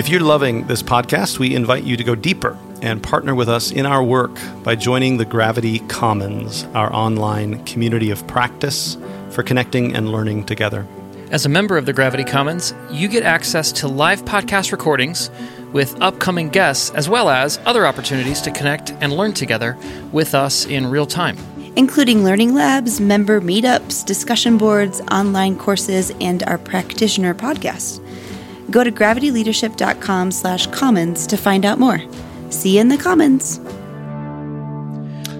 If you're loving this podcast, we invite you to go deeper and partner with us in our work by joining the Gravity Commons, our online community of practice for connecting and learning together. As a member of the Gravity Commons, you get access to live podcast recordings with upcoming guests, as well as other opportunities to connect and learn together with us in real time. including learning labs, member meetups, discussion boards, online courses, and our practitioner podcast. Go to gravityleadership.com slash commons to find out more. See you in the commons.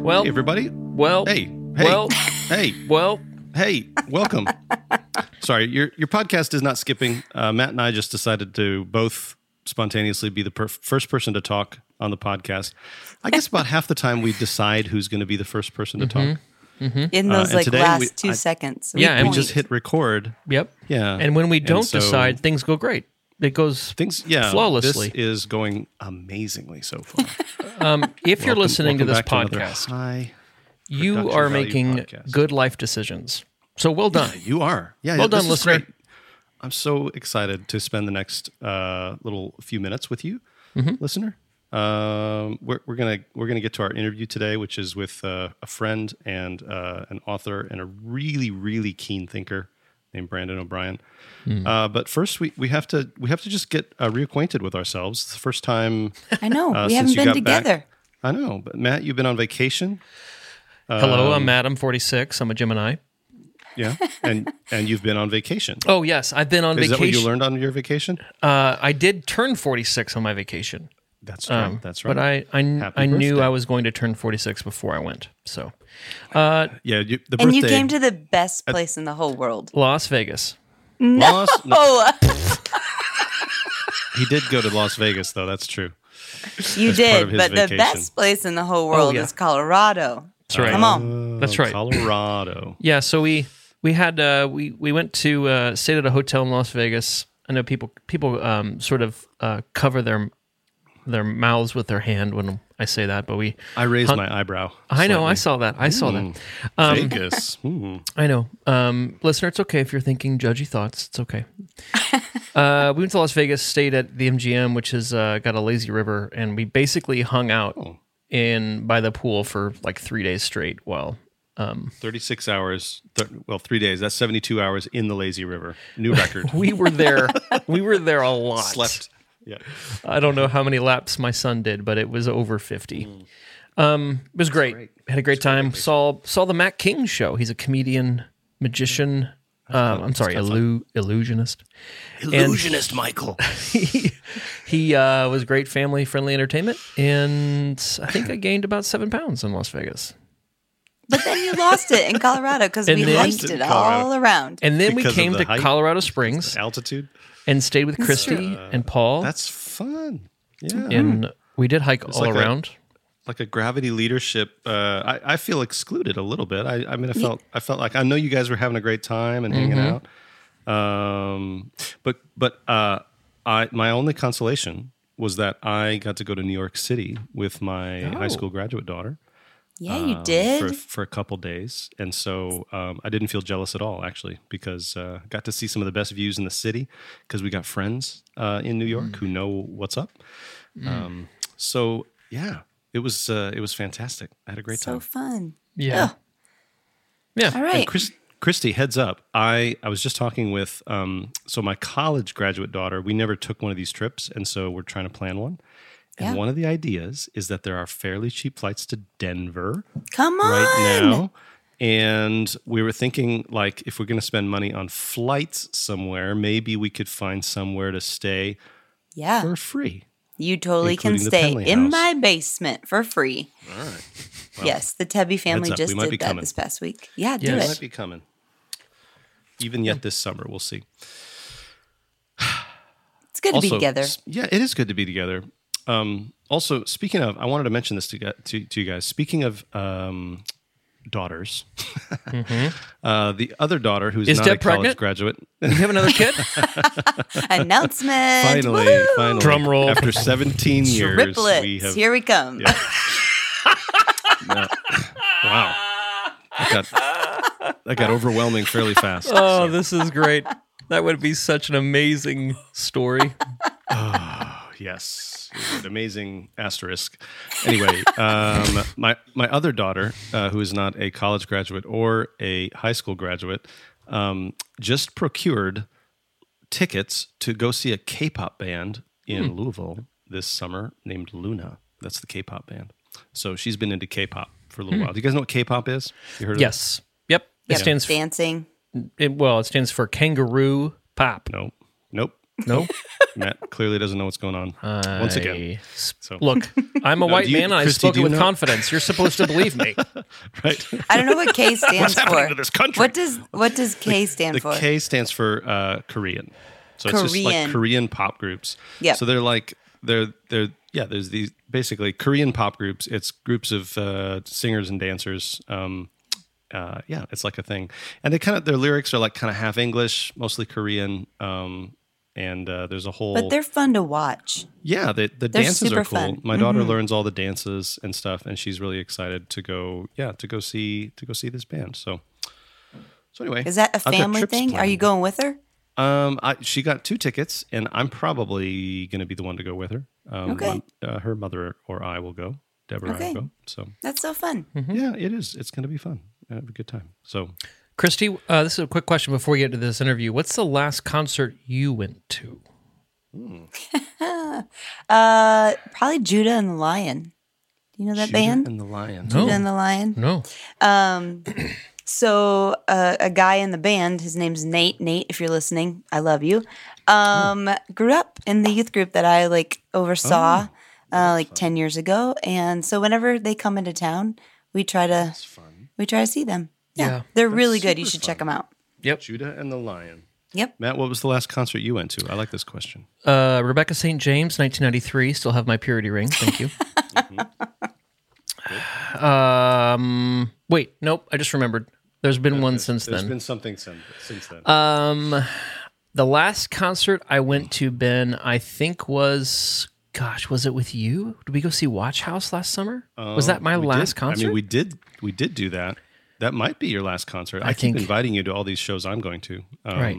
Well, Hey, everybody. well, Hey, hey, well, hey, well, hey, welcome. Sorry, your your podcast is not skipping. Uh, Matt and I just decided to both spontaneously be the per- first person to talk on the podcast. I guess about half the time we decide who's going to be the first person to talk. in Uh, those and like last we- two I- seconds. Yeah, and We just hit record. yep. Yeah, And when we don't so decide, things go great. It goes things, yeah, flawlessly. This is going amazingly so far. Um, if you're listening to this podcast, high you are making podcast. good life decisions. So well done. You are. Yeah. Well yeah, done, is listener. I'm so excited to spend the next uh, little few minutes with you, Mm-hmm. listener. Um, we're, we're gonna we're gonna get to our interview today, which is with uh, a friend and uh, an author and a really really keen thinker named Brandon O'Brien. Hmm. Uh, but first, we, we have to we have to just get uh, reacquainted with ourselves. It's the first time I know uh, we haven't been got back. together. I know, but Matt, you've been on vacation. Hello, Um, I'm Matt. I'm 46. I'm a Gemini. Yeah, and and you've been on vacation. Oh yes, I've been on Is that what you learned on your vacation? Uh, I did turn 46 on my vacation. That's right. Um, That's right. But I I, Happy I knew. I was going to turn 46 before I went. So, uh, yeah, you, the And you came to the best place in the whole world. Las Vegas. Las, no, Oh, he did go to Las Vegas, though. That's true. you As did, his but the best place in the whole world yeah. is Colorado. That's right. Come on. That's right. Colorado. Yeah. So we we had uh, we we went to uh, stayed at a hotel in Las Vegas. I know people people um, sort of uh, cover their their mouths with their hand when I say that, but we. I raised Hun- my eyebrow. I know. I saw that. I saw that. Mm, Um, Vegas. Hmm. I know. Um, listener, it's okay if you're thinking judgy thoughts. It's okay. uh, we went to Las Vegas, stayed at the MGM, which has uh, got a lazy river, and we basically hung out Oh. in by the pool for like three days straight. While 36 hours. Th- well, three days. That's 72 hours in the lazy river. New record. we were there, we were there a lot. Slept. Yeah. I don't know how many laps my son did, but it was over fifty. Mm. Um, it was great. Had a great time. Saw saw the Mac King show. He's a comedian, magician, Um, I'm sorry, illu- illusionist. Illusionist Michael. he he uh, was great family friendly entertainment, and I think I gained about seven pounds in Las Vegas. But then you lost it in Colorado because we then- hiked it Colorado. all around. And then Because we came the to height? Colorado Springs Altitude. And stayed with Christy and Paul, That's fun. Yeah. and we did hike all like a- around. like a gravity leadership. Uh, I, I feel excluded a little bit. I, I mean, I felt I felt like I know you guys were having a great time and hanging out. Um, but but uh, I my only consolation was that I got to go to New York City with my high school graduate daughter. Yeah, you um, did. for for a couple days, and so um, I didn't feel jealous at all, actually, because uh, got to see some of the best views in the city because we got friends uh, in New York who know what's up. Um, so yeah, it was uh, it was fantastic. I had a great so time. So fun. Yeah, yeah. All And. Chris, Christy, heads up. I, I was just talking with um, so my college graduate daughter. We never took one of these trips, and so we're trying to plan one. And Yeah. one of the ideas is that there are fairly cheap flights to Denver Come on. right now. And we were thinking, like, if we're going to spend money on flights somewhere, maybe we could find somewhere to stay Yeah. for free. You totally can stay in my basement for free. All right. yes, the Tebbe family just we did that coming. this past week. Yeah, do It it. might be coming. Even yet this summer, we'll see. It's good to be together. Yeah, it is good to be together. Um, also, speaking of, I wanted to mention this to, get- to, to you guys. Speaking of um, daughters, uh, the other daughter who's Is not Deb a college pregnant? graduate, You have another kid? Announcement. finally, Woohoo! finally, Drum roll. after 17 years, Triplets. we have. Here we come. Yeah. No. wow, that got, that got overwhelming fairly fast. oh, this is great. That would be such an amazing story. Yes, an amazing asterisk. Anyway, um, my my other daughter, uh, who is not a college graduate or a high school graduate, um, just procured tickets to go see a K-pop band in Louisville this summer named Luna. That's the K-pop band. So she's been into K-pop for a little while. Do you guys know what K-pop is? You heard of Yes. Yep. It Yep, stands. dancing. It, well, it stands for kangaroo pop. No, nope. No. Matt clearly doesn't know what's going on. Once again, so Look, I'm a white do you- man and I Christy, spoke do it you with know- confidence. You're supposed to believe me. right. I don't know what K stands happening for. to this country? What does what does K stand the for? K stands for uh, Korean. So it's just like Korean. Korean pop groups. Yep. So they're like they're they're yeah. There's these basically Korean pop groups. It's groups of uh, singers and dancers. Um, uh, yeah, it's like a thing, and they kind of their lyrics are like kind of half English, mostly Korean. Um, and uh, there's a whole but they're fun to watch. yeah, the the They're dances super are cool. fun. Mm-hmm. My daughter learns all the dances and stuff, and she's really excited to go. Yeah, to go see to go see this band. So, so anyway, Is that a I've got family trips thing? Are you going with her? Um, I, she got two tickets, and I'm probably going to be the one to go with her. Um, Okay. one- uh, her mother or I will go. Deborah and I will go. So That's so fun. yeah, it is. It's going to be fun. I have a good time. So Christy, uh, this is a quick question before we get to this interview. What's the last concert you went to? Uh, probably Judah and the Lion. Do you know that Judah band? and the Lion. No. Judah and the Lion. No. Um, so uh, a guy in the band, his name's Nate. Nate, if you're listening, I love you. Um, grew up in the youth group that I like oversaw uh, like ten years ago, and so whenever they come into town, we try to we try to see them. Yeah, Yeah. they're really good. You should fun. check them out. Yep. Judah and the Lion. Yep. Matt, what was the last concert you went to? I like this question. Uh, Rebecca St. James, 1993. Still have my purity ring. Thank you. um, wait, nope. I just remembered. There's been one since There's then. There's been something since, since then. Um, the last concert I went to, Ben, I think was, gosh, was it with you? Did we go see Watchhouse last summer? was that my Um, last did- concert? I mean, we did we did do that. That might be your last concert. I, I keep inviting you to all these shows I'm going to. Um, Right.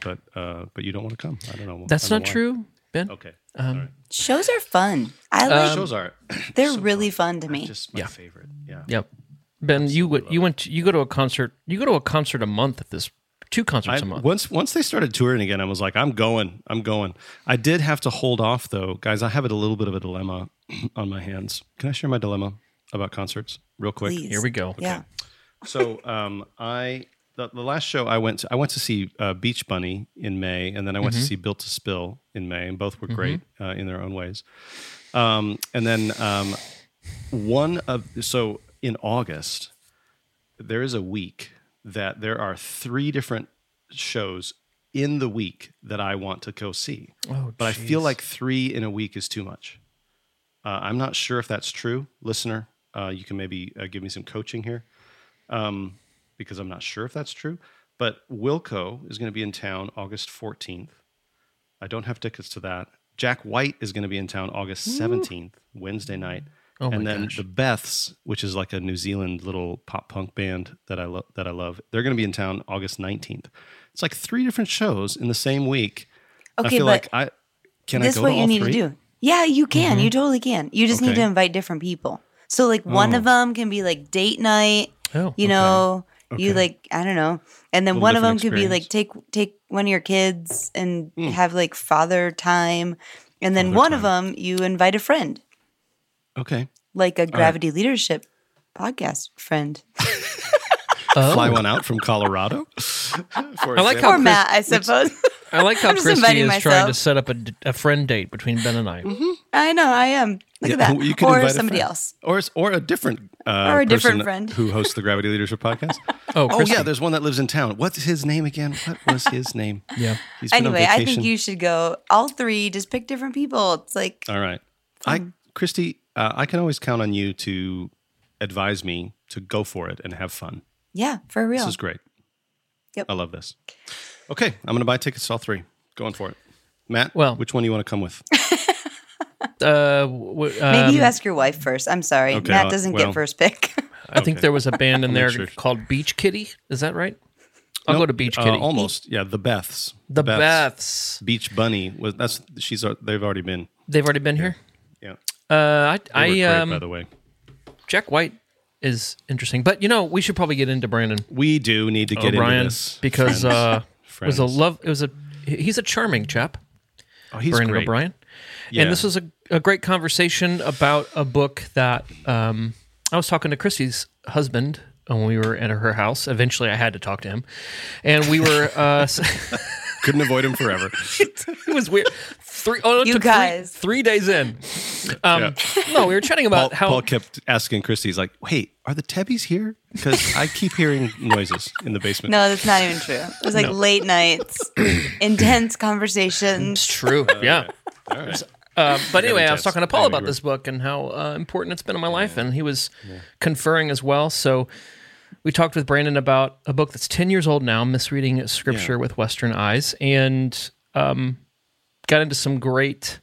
But uh, but you don't want to come. I don't know. That's I not don't know why. true, Ben. Okay. Um, All right. Shows are fun. I like. shows are they're so really fun to me. just my Yeah. favorite. Yeah. Yep. Ben, you would you went to, you go to a concert. You go to a concert a month at this two concerts I, a month. once once they started touring again, I was like, I'm going, I'm going. I did have to hold off though, guys. I have a little bit of a dilemma on my hands. Can I share my dilemma about concerts real quick? Please. Here we go. Yeah. So um, I the, the last show I went to, I went to see uh, Beach Bunny in May, and then I went to see Built to Spill in May, and both were great uh, in their own ways. Um, and then um, one of so in August, there is a week that there are three different shows in the week that I want to go see. Oh, but I feel like three in a week is too much. Uh, I'm not sure if that's true, listener. Uh, you can maybe uh, give me some coaching here, um, because I'm not sure if that's true. But Wilco is going to be in town August 14th. I don't have tickets to that. Jack White is going to be in town August 17th, Wednesday night. Oh and then gosh. the Beths, which is like a New Zealand little pop punk band that I love, that I love, they're going to be in town August 19th. It's like three different shows in the same week. I Okay, feel but like I can this I is go what to you all need three? to do. Yeah, you can. You totally can. You just need to invite different people. So like one Oh. of them can be like date night. Oh, you okay. know, you Okay. like I don't know, and then one of them different could be like take take one of your kids and Hmm. have like father time, and then Father one of them you invite a friend, Okay. like a gravity leadership podcast friend, Oh. Fly one out from Colorado. For I like how or Chris- Matt, I suppose. I like how Christy inviting is trying to set up a friend date between Ben and I. I know I am. Look Yeah, at that, you can or somebody else. or or a different uh, Or a different friend. who hosts the Gravity Leadership Podcast. Oh, oh Christy. yeah, there's one that lives in town. What's his name again? What was his name? yeah. He's been on Anyway, I think you should go all three. Just pick different people. It's like All right, I Christy, uh, I can always count on you to advise me to go for it and have fun. yeah, for real. This is great. Yep. I love this. Okay, I'm going to buy tickets to all three. Going for it. Matt, Well- which one do you want to come with? Uh, w- Maybe you um, ask your wife first. I'm sorry, Okay, Matt uh, doesn't well- get first pick. I think Okay. there was a band in there sure. called Beach Kitty. Is that right? I'll go to Beach uh, Kitty. almost, yeah. The Beths. the Beths. Beach Bunny was that's she's uh, they've already been. They've already been here. Yeah, Uh, I, They were I great, um, by the way. Jack White is interesting, but you know, we should probably get into Brandon We do need to get O'Brien into this because friends. uh, it was a love. It was a. He's a charming chap, oh, he's Brandon great. O'Brien. Yeah. And this was a, a great conversation about a book that um, I was talking to Christy's husband when we were at her house. Eventually, I had to talk to him, and we were. Uh, Couldn't avoid him forever. it was weird. Three, oh, You took three- guys. three, days in. Um, No, we were chatting Paul, about how Paul kept asking Christy, he's like, "Wait, are the Tebbes here? Because I keep hearing noises in the basement." no, that's not even true. It was like late nights, intense conversations. it's true. yeah. All right. Uh, but anyway, I was talking to Paul about this book and how uh, important it's been in my life, and he was conferring as well. So we talked with Brandon about a book that's 10 years old now, Misreading Scripture Yeah. with Western Eyes, and um, got into some great,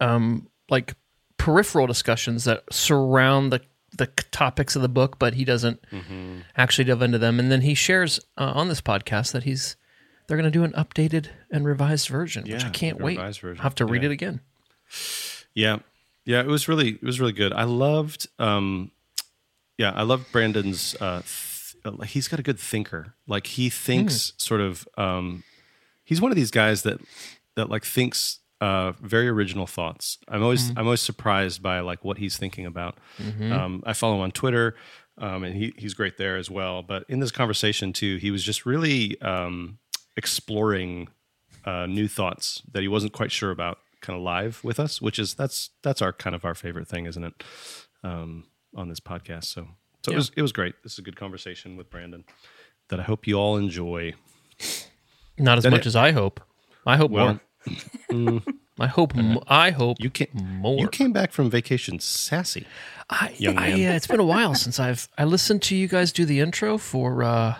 um, like, peripheral discussions that surround the the topics of the book, but he doesn't Mm-hmm. actually delve into them. And then he shares uh, on this podcast that he's they're going to do an updated and revised version, which I can't wait. version. I have to read Yeah. it again. Yeah, yeah, it was really it was really good. I loved, um, yeah, I love Brandon's. Uh, th- uh, he's got a good thinker. Like he thinks sort of. Um, he's one of these guys that that like thinks uh, very original thoughts. I'm always I'm always surprised by like what he's thinking about. Um, I follow him on Twitter. Um, and he, he's great there as well. But in this conversation too, he was just really um, exploring uh, new thoughts that he wasn't quite sure about kind of live with us which is that's that's our kind of our favorite thing isn't it um, on this podcast so so it was it was great this is a good conversation with brandon that i hope you all enjoy Not as That much it- as I hope. I hope well more. I hope. I hope you came more. you came back from vacation sassy I, young I, man. uh, it's been a while since I've I listened to you guys do the intro for. uh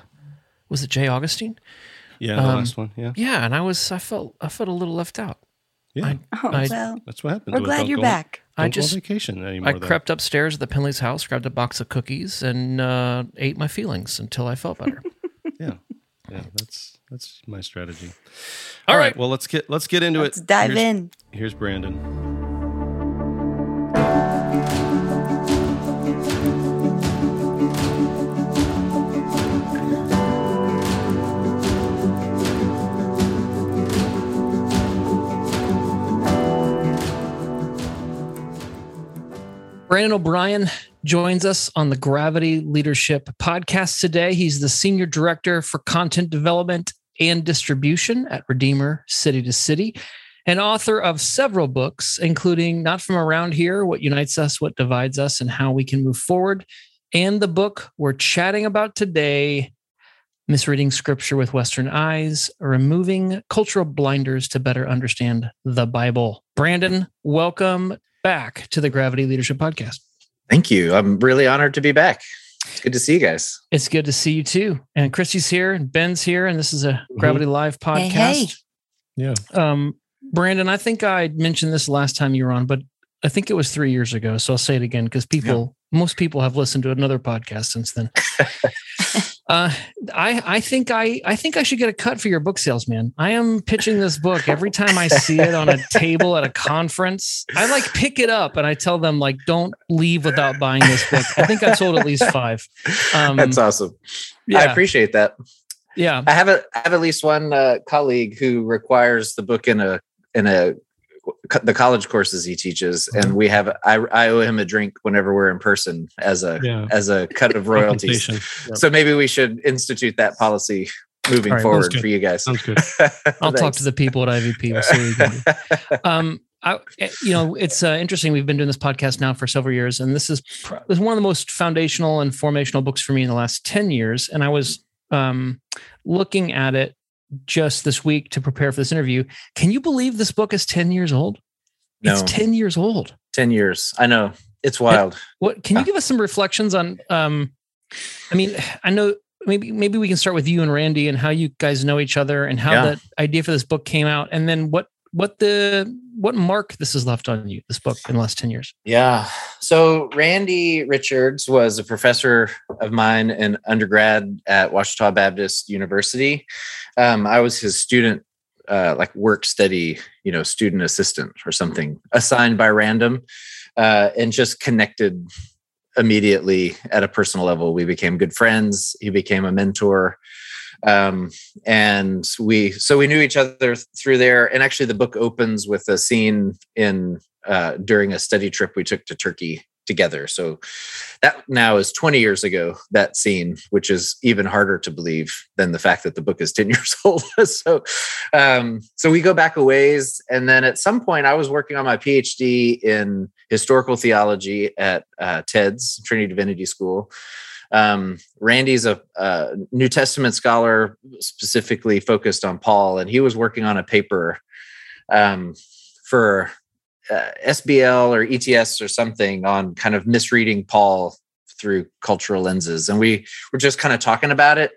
Was it Jay Augustine? yeah the last one yeah Yeah, and I was I felt I felt a little left out. Yeah Oh, I- well, that's what happened. we're glad don't you're go back. don't I go on just- vacation anymore I though. crept upstairs to the Penley's house, grabbed a box of cookies, and uh, ate my feelings until I felt better. yeah yeah that's that's my strategy All all right. right well let's get let's get into Let's it dive Here's- in. here's brandon Brandon O'Brien, joins us on the Gravity Leadership podcast today. He's the Senior Director for Content Development and Distribution at Redeemer City to City and author of several books, including Not From Around Here What Unites Us, What Divides Us, and How We Can Move Forward, and the book we're chatting about today Misreading Scripture with Western Eyes, Removing Cultural Blinders to Better Understand the Bible. Brandon, welcome back to the Gravity Leadership Podcast. Thank you. I'm really honored to be back. It's good to see you guys. It's good to see you too. And Christy's here and Ben's here, and this is a Mm-hmm. Gravity Live podcast. Hey, hey. Yeah. Um, Brandon, I think I mentioned this last time you were on, but I think it was three years ago. So I'll say it again because people, most people have listened to another podcast since then. uh, I I think I I think I should get a cut for your book sales, man. I am pitching this book every time I see it on a table at a conference. I like pick it up and I tell them like, don't leave without buying this book. I think I sold at least five. Um, That's awesome. Yeah. I appreciate that. yeah. I have a I have at least one uh, colleague who requires the book in a in a the college courses he teaches, and we have I, I owe him a drink whenever we're in person as a Yeah. as a cut of royalties. Compensation. So maybe we should institute that policy moving right, forward for you guys. Sounds good. I'll talk to the people at IVP. We'll see what we can do. um I, you know it's uh, interesting we've been doing this podcast now for several years and this is pr- this is one of the most foundational and formational books for me in the last 10 years and i was um looking at it just this week to prepare for this interview can you believe this book is 10 years old No. it's 10 years old Ten years. I know it's wild. what can you give us some reflections on um i mean i know maybe maybe we can start with you and randy and how you guys know each other and how Yeah. that idea for this book came out and then what what the what mark this has left on you this book in the last 10 years Yeah. So Randy Richards was a professor of mine in undergrad at Ouachita Baptist University. Um, I was his student, uh, like work study, you know, student assistant or something, assigned by random, uh, and just connected immediately at a personal level. We became good friends. He became a mentor. Um, and we, so we knew each other through there. And actually, the book opens with a scene in uh, during a study trip we took to Turkey together. So that now is 20 years ago, that scene, which is even harder to believe than the fact that the book is 10 years old. so, um, so we go back a ways. And then at some point, I was working on my PhD in historical theology at uh, TEDS, Trinity Divinity School. Um, Randy's a, a New Testament scholar, specifically focused on Paul, and he was working on a paper um, for uh, SBL or ETS or something on kind of misreading Paul through cultural lenses. And we were just kind of talking about it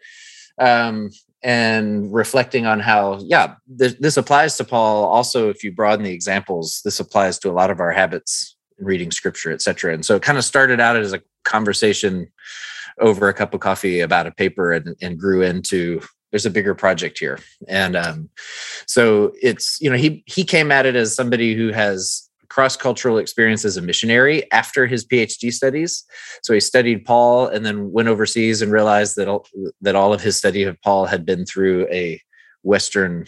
um, and reflecting on how, yeah, th- this applies to Paul. Also, if you broaden the examples, this applies to a lot of our habits in reading scripture, et cetera. And so it kind of started out as a conversation over a cup of coffee about a paper and, and grew into there's a bigger project here. And um, so it's you know he he came at it as somebody who has cross-cultural experience as a missionary after his phd studies. So he studied paul and then went overseas and realized that all, that all of his study of paul had been through a western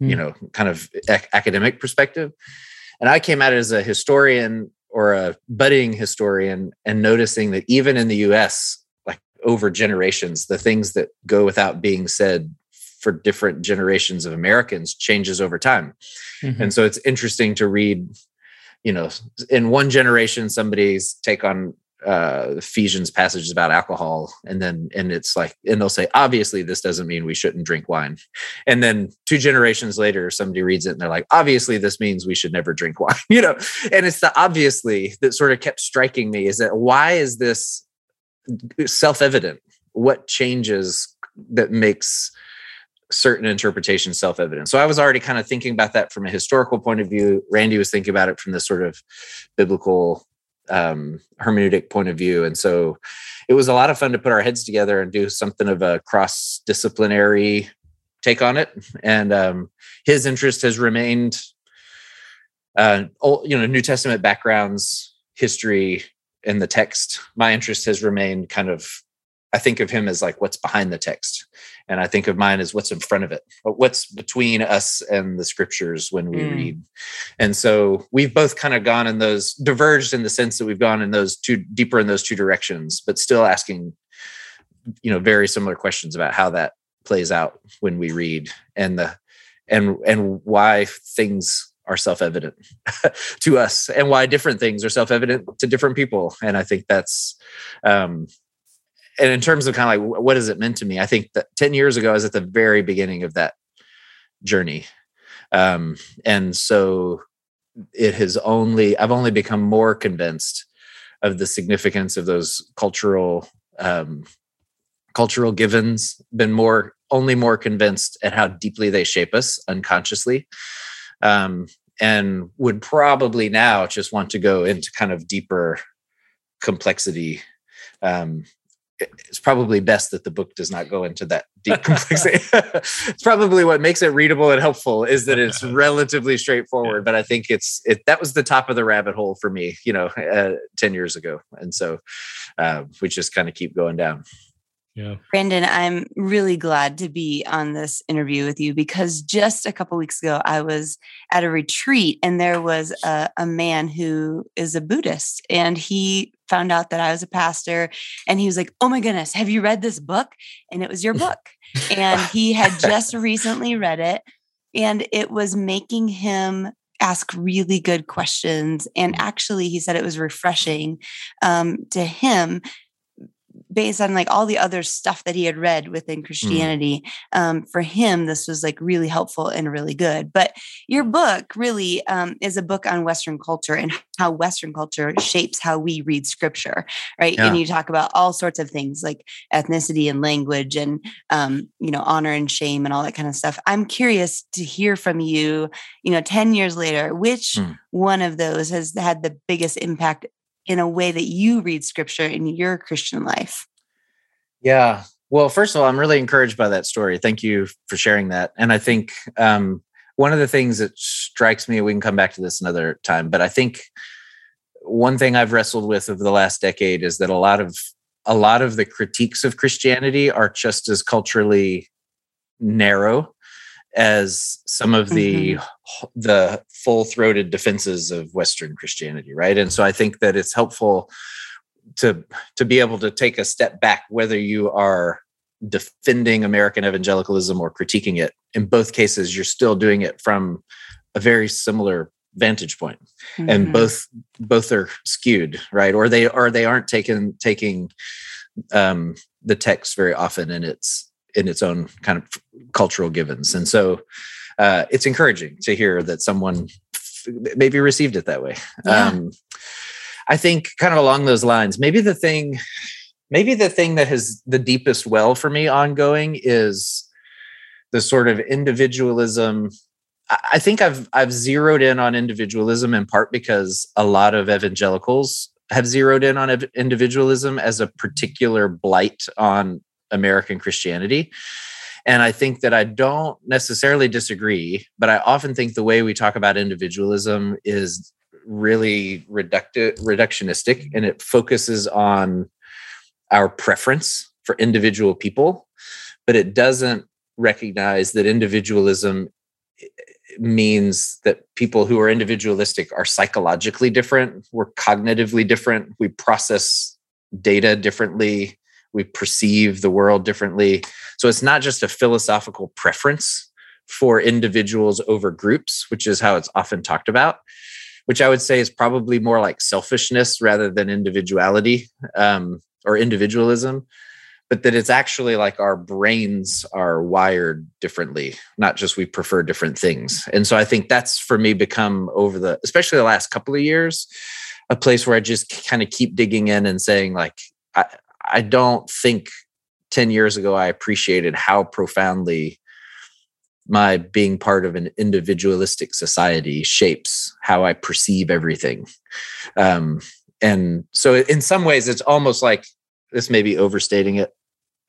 you Hmm. know kind of ac- academic perspective. And i came at it as a historian or a budding historian and noticing that even in the us over generations the things that go without being said for different generations of americans changes over time. Mhm. and so it's interesting to read you know in one generation somebody's take on uh ephesians passages about alcohol and then and it's like and they'll say obviously this doesn't mean we shouldn't drink wine. And then two generations later somebody reads it and they're like obviously this means we should never drink wine you know? And it's the obviously that sort of kept striking me is that why is this self-evident. What changes that makes certain interpretations self-evident? So i was already kind of thinking about that from a historical point of view. Randy was thinking about it from this sort of biblical um, hermeneutic point of view. And so it was a lot of fun to put our heads together and do something of a cross-disciplinary take on it. And um, his interest has remained uh, old, you know new testament backgrounds history in the text my interest has remained kind of I think of him as like what's behind the text. And I think of mine as what's in front of it, what's between us and the scriptures when we mm. read. And so we've both kind of gone in those diverged in the sense that we've gone in those two deeper in those two directions, but still asking, you know, very similar questions about how that plays out when we read and the and and why things are self-evident to us and why different things are self-evident to different people. And I think that's um and in terms of kind of like what has it meant to me, I think that 10 years ago I was at the very beginning of that journey. Um, and so it has only I've only become more convinced of the significance of those cultural um, cultural givens, been more only more convinced at how deeply they shape us unconsciously. Um, and would probably now just want to go into kind of deeper complexity um, it's probably best that the book does not go into that deep complexity. it's probably what makes it readable and helpful is that it's relatively straightforward. But I think it's it that was the top of the rabbit hole for me, you know, uh, ten years ago, and so uh, we just kind of keep going down. Yeah. Brandon, I'm really glad to be on this interview with you because just a couple weeks ago, I was at a retreat and there was a, a, man who is a Buddhist and he found out that I was a pastor and he was like, Oh my goodness, have you read this book? And it was your book. and he had just recently read it and it was making him ask really good questions. And actually, he said it was refreshing um, to him based on like all the other stuff that he had read within mm. Christianity, mm. um, for him, this was like really helpful and really good. But your book really um, is a book on Western culture and how Western culture shapes how we read scripture, right? Yeah. And you talk about all sorts of things like ethnicity and language and, um, you know, honor and shame and all that kind of stuff. I'm curious to hear from you, you know, 10 years later, which mm. one of those has had the biggest impact in a way that you read scripture in your Christian life? Yeah. Well, first of all, I'm really encouraged by that story. Thank you for sharing that. And I think um, one of the things that strikes me, we can come back to this another time, but I think one thing I've wrestled with over the last decade is that a lot of a lot of the critiques of Christianity are just as culturally narrow as some of the mm-hmm. the full-throated defenses of western christianity right and so i think that it's helpful to to be able to take a step back whether you are defending american evangelicalism or critiquing it in both cases you're still doing it from a very similar vantage point mm-hmm. and both both are skewed right or they or they aren't taking taking um the text very often in its in its own kind of cultural givens. And so uh, it's encouraging to hear that someone maybe received it that way. Yeah. Um, I think kind of along those lines, maybe the thing, maybe the thing that has the deepest well for me ongoing is the sort of individualism. I think I've I've zeroed in on individualism in part because a lot of evangelicals have zeroed in on individualism as a particular blight on American Christianity. And I think that I don't necessarily disagree, but I often think the way we talk about individualism is really reducti- reductionistic and it focuses on our preference for individual people, but it doesn't recognize that individualism eh, means that people who are individualistic are psychologically different, we're cognitively different, we process data differently, we perceive the world differently. So it's not just a philosophical preference for individuals over groups, which is how it's often talked about, which I would say is probably more like selfishness rather than individuality um, or individualism. But that it's actually like our brains are wired differently, not just we prefer different things. And so I think that's for me become over the, especially the last couple of years, a place where I just kind of keep digging in and saying, like, I, I don't think 10 years ago I appreciated how profoundly my being part of an individualistic society shapes how I perceive everything. Um, and so, in some ways, it's almost like this may be overstating it.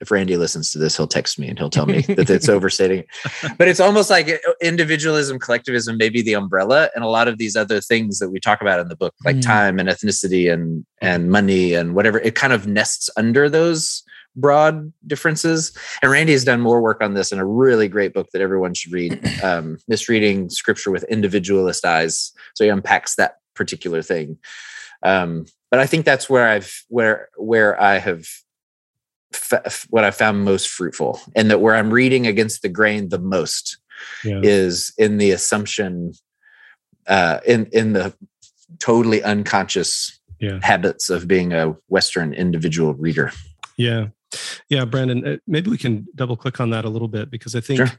If Randy listens to this, he'll text me and he'll tell me that it's overstating. But it's almost like individualism, collectivism, maybe the umbrella, and a lot of these other things that we talk about in the book, like mm. time and ethnicity and and money and whatever. It kind of nests under those broad differences. And Randy has done more work on this in a really great book that everyone should read, um, Misreading Scripture with Individualist Eyes. So he unpacks that particular thing. Um, but I think that's where I've where where I have what I found most fruitful, and that where I'm reading against the grain the most Yeah. is in the assumption, uh, in in the totally unconscious Yeah. habits of being a Western individual reader. Yeah. Yeah, Brandon, uh, maybe we can double click on that a little bit because I think Sure.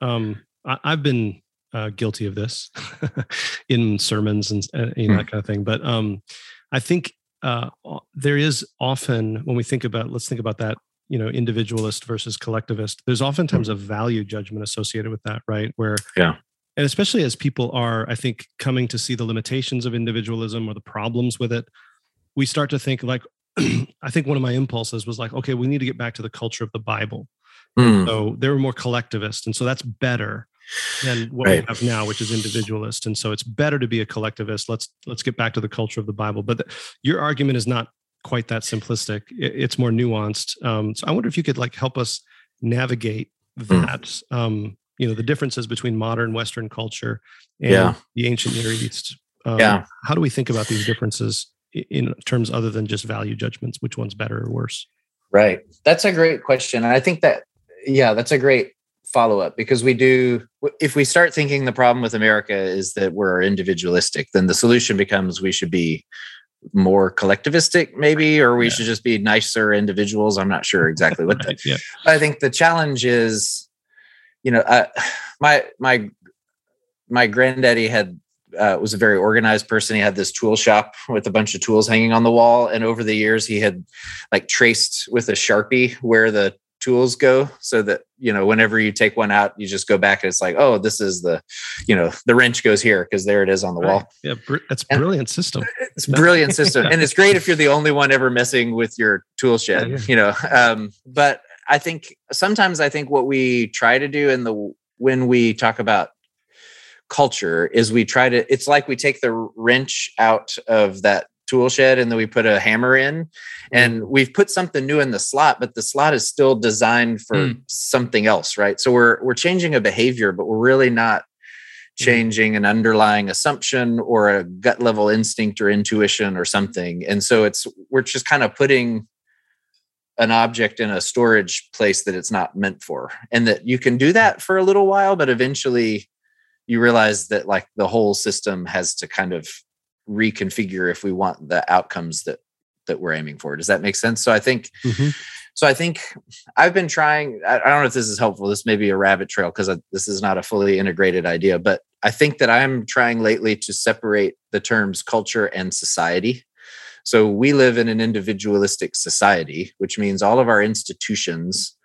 um, I, I've been uh, guilty of this in sermons and uh, you know, Hmm. that kind of thing. But um, I think uh, there is often, when we think about, let's think about that, you know, individualist versus collectivist, there's oftentimes a value judgment associated with that, right? Where, Yeah. and especially as people are, I think, coming to see the limitations of individualism or the problems with it, we start to think like, I think one of my impulses was like, okay, we need to get back to the culture of the Bible. Hmm. So they were more collectivist. And so that's better than what Right. we have now, which is individualist. And so it's better to be a collectivist. Let's let's get back to the culture of the Bible. But the, your argument is not quite that simplistic. It- it's more nuanced. Um, so I wonder if you could like help us navigate Hmm. that. Um, you know, the differences between modern Western culture and Yeah. the ancient Near East. Um, Yeah. How do we think about these differences in terms other than just value judgments? Which one's better or worse? Right. That's a great question. And I think that, yeah, that's a great follow up because we do, if we start thinking the problem with America is that we're individualistic, then the solution becomes we should be more collectivistic, maybe, or we Yeah. should just be nicer individuals. I'm not sure exactly what the, yeah. I think the challenge is, you know, uh, my, my, my granddaddy had uh, was a very organized person. He had this tool shop with a bunch of tools hanging on the wall, and over the years, he had like traced with a sharpie where the tools go, so that you know whenever you take one out, you just go back and it's like, oh, this is the, you know, the wrench goes here because there it is on the wall. Yeah, br- that's And- brilliant system. It's brilliant system, and it's great if you're the only one ever messing with your tool shed. Yeah, yeah. You know, um, but I think sometimes I think what we try to do in the when we talk about culture is we try to. It's like we take the wrench out of that tool shed and then we put a hammer in. And we've put something new in the slot but the slot is still designed for Mm. something else right? So we're we're changing a behavior but we're really not changing an underlying assumption or a gut level instinct or intuition or something. And so it's we're just kind of putting an object in a storage place that it's not meant for. And that you can do that for a little while but eventually you realize that like the whole system has to kind of reconfigure if we want the outcomes that that we're aiming for. Does that make sense? So i think Mhm. so i think i've been trying i, I don't know if this is helpful this may be a rabbit trail because this is not a fully integrated idea but i think that i'm trying lately to separate the terms culture and society. So we live in an individualistic society which means all of our institutions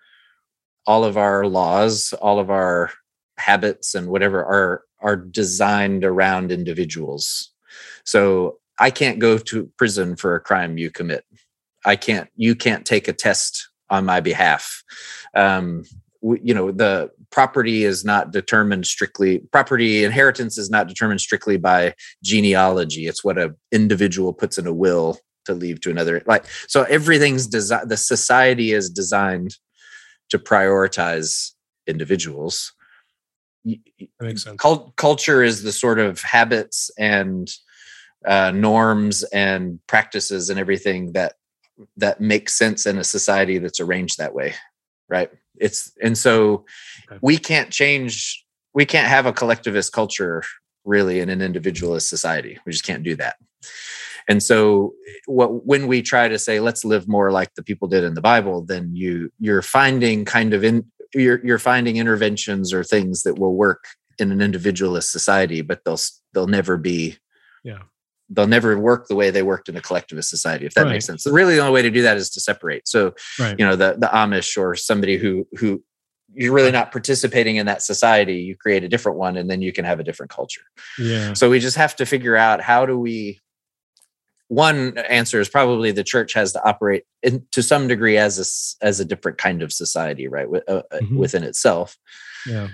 all of our laws all of our habits and whatever are are designed around individuals so I can't go to prison for a crime you commit. I can't. You can't take a test on my behalf. Um, you know, the property is not determined strictly. Property inheritance is not determined strictly by genealogy. It's what a individual puts in a will to leave to another. Like so, everything's designed. The society is designed to prioritize individuals. That makes sense. cult- culture is the sort of habits and uh, norms and practices and everything that that makes sense in a society that's arranged that way right it's and so Okay. we can't change we can't have a collectivist culture really in an individualist society we just can't do that and so what when we try to say let's live more like the people did in the bible then you you're finding kind of in you're you're finding interventions or things that will work in an individualist society but they'll they'll never be Yeah. They'll never work the way they worked in a collectivist society if that makes sense so really the only way to do that is to separate so Right. you know the the amish or somebody who who you're really not participating in that society you create a different one and then you can have a different culture Yeah. so we just have to figure out how do we one answer is probably the church has to operate in, to some degree as a as a different kind of society right uh, uh, Mhm. within itself Yeah.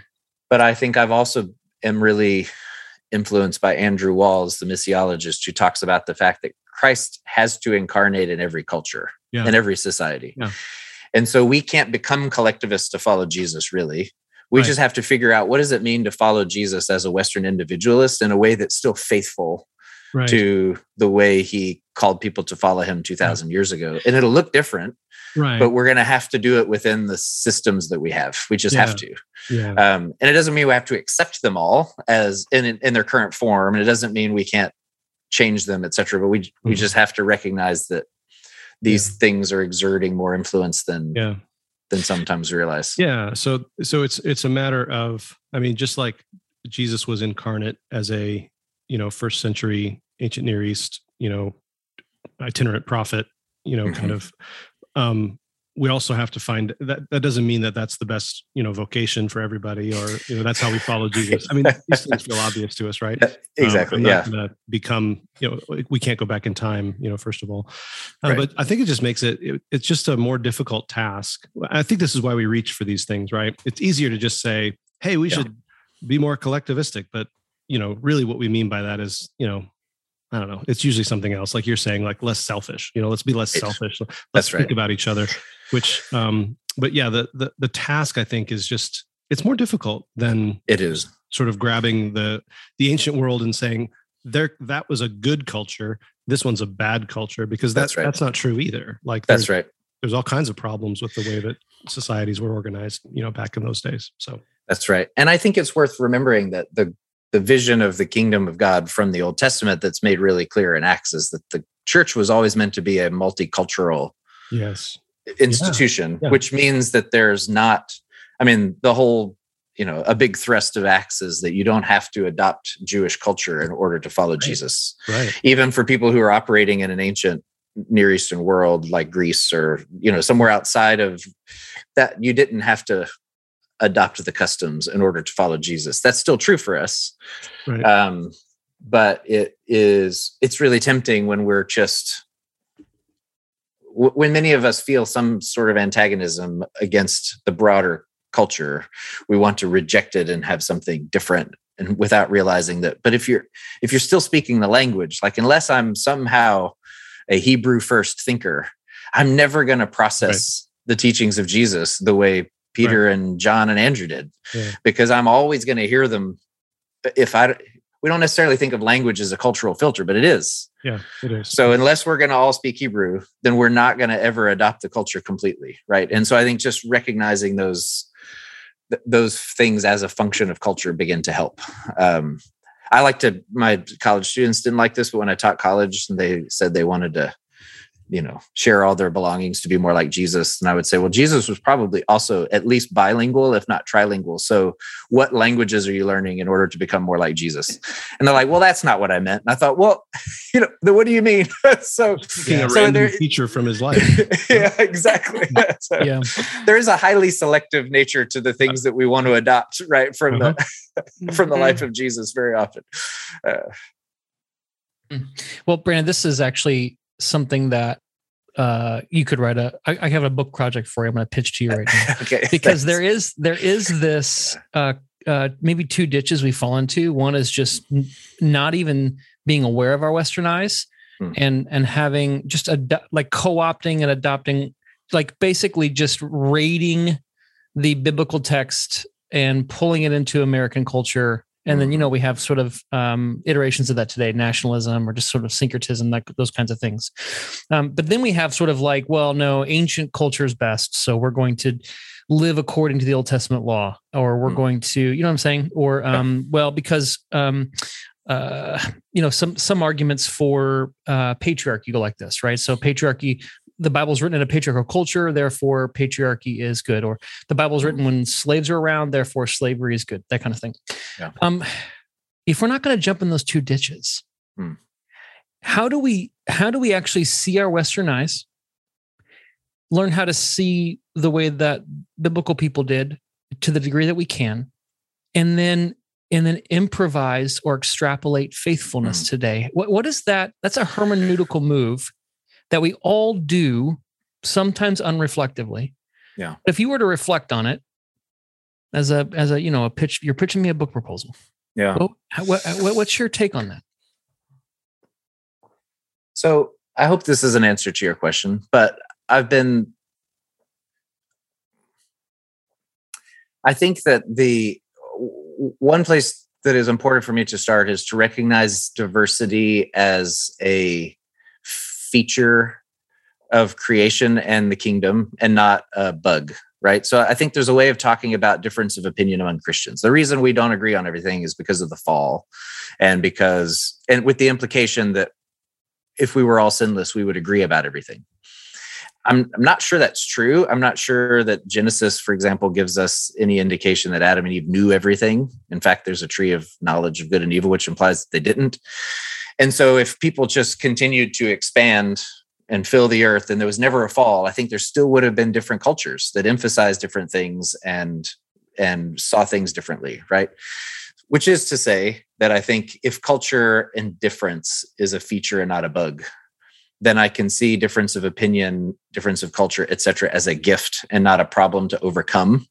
but I think I've also am really influenced by Andrew Walls, the missiologist, who talks about the fact that Christ has to incarnate in every culture, Yeah. in every society. Yeah. And so we can't become collectivists to follow Jesus, really. We Right. just have to figure out what does it mean to follow Jesus as a Western individualist in a way that's still faithful Right. to the way he called people to follow him 2000 years ago. And it'll look different, right. but we're going to have to do it within the systems that we have. We just have to. yeah. Um, and it doesn't mean we have to accept them all as in in their current form. And it doesn't mean we can't change them, et cetera. But we we Mhm. just have to recognize that these things are exerting more influence than yeah. than sometimes realize. Yeah. So so it's it's a matter of I mean, just like Jesus was incarnate as a you know first century ancient Near East you know itinerant prophet you know kind Mhm. of um we also have to find that that doesn't mean that that's the best you know vocation for everybody or you know that's how we follow jesus i mean these things feel obvious to us right Um, exactly. I'm yeah. become, you know, we can't go back in time, you know, first of all. Uh, Right. But I think it just makes it, it, it's just a more difficult task. I think this is why we reach for these things, right? It's easier to just say, hey, we Yeah. should be more collectivistic. But, you know, really what we mean by that is, you know, I don't know. It's usually something else, like you're saying, like less selfish. You know, let's be less selfish. Let's That's think right. about each other. Which, um, but yeah, the the the task I think is just it's more difficult than It is. sort of grabbing the the ancient world and saying there that was a good culture this one's a bad culture because that's That's right. that's not true either like That's right. there's all kinds of problems with the way that societies were organized you know back in those days so That's right. And I think it's worth remembering that the the vision of the kingdom of God from the Old Testament that's made really clear in Acts is that the church was always meant to be a multicultural yes institution, yeah. which means that there's not, I mean, the whole, you know, a big thrust of Acts is that you don't have to adopt Jewish culture in order to follow Jesus. right Even for people who are operating in an ancient Near Eastern world like Greece or, you know, somewhere outside of that, you didn't have to adopt the customs in order to follow Jesus. That's still true for us. right Um, but it is, it's really tempting when we're just, when many of us feel some sort of antagonism against the broader culture, we want to reject it and have something different and without realizing that. But if you're, if you're still speaking the language, like unless I'm somehow a Hebrew first thinker, I'm never going to process the teachings of Jesus the way Peter and John and Andrew did, Yeah. because I'm always going to hear them. If I, we don't necessarily think of language as a cultural filter, but it is. yeah it is So unless we're going to all speak Hebrew, then we're not going to ever adopt the culture completely, right? And so I think just recognizing those th- those things as a function of culture begin to help. Um, I like to. My college students didn't like this, but when I taught college, and they said they wanted to, you know, share all their belongings to be more like Jesus. And I would say, well, Jesus was probably also at least bilingual, if not trilingual. So what languages are you learning in order to become more like Jesus? And they're like, well, that's not what I meant. And I thought, well, you know, then what do you mean? so Picking a So random there- feature from his life yeah, exactly. So Yeah. There is a highly selective nature to the things that we want to adopt, right, from the uh-huh. from the life mm-hmm. of Jesus very often. Uh, mm. Well, Brandon, this is actually something that uh, you could write a. I, I have a book project for you. I'm going to pitch to you right now okay. because thanks. there is there is this uh, uh, maybe two ditches we fall into. One is just n- not even being aware of our Western eyes, Hmm. and and having just ado- like co-opting and adopting, like basically just raiding the biblical text and pulling it into American culture. And then you know we have sort of um, iterations of that today, nationalism or just sort of syncretism, like those kinds of things. Um, but then we have sort of like, well, no, ancient culture is best, so we're going to live according to the Old Testament law, or we're Hmm. going to, you know what I'm saying? Or, um, well, because, um, uh, you know, some some arguments for uh, patriarchy go like this, right? So patriarchy, the Bible's written in a patriarchal culture, therefore patriarchy is good, or the Bible's written when slaves are around, therefore slavery is good, that kind of thing. Yeah. Um, if we're not going to jump in those two ditches, Hmm. how do we how do we actually see our Western eyes? learn how to see the way that biblical people did to the degree that we can and then and then improvise or extrapolate faithfulness Mm. today what what is that that's a hermeneutical move that we all do sometimes unreflectively Yeah. if you were to reflect on it as a as a you know a pitch you're pitching me a book proposal yeah. what, what, what what's your take on that So I hope this is an answer to your question, but I've been I think that the one place that is important for me to start is to recognize diversity as a feature of creation and the kingdom and not a bug right so i think there's a way of talking about difference of opinion among christians the reason we don't agree on everything is because of the fall and because and with the implication that if we were all sinless we would agree about everything I'm, I'm not sure that's true. I'm not sure that Genesis, for example, gives us any indication that Adam and Eve knew everything. In fact, there's a tree of knowledge of good and evil, which implies that they didn't. And so, if people just continued to expand and fill the earth and there was never a fall, I think there still would have been different cultures that emphasized different things and and saw things differently, right? Which is to say that I think if culture and difference is a feature and not a bug, then I can see difference of opinion, difference of culture, etc., as a gift and not a problem to overcome.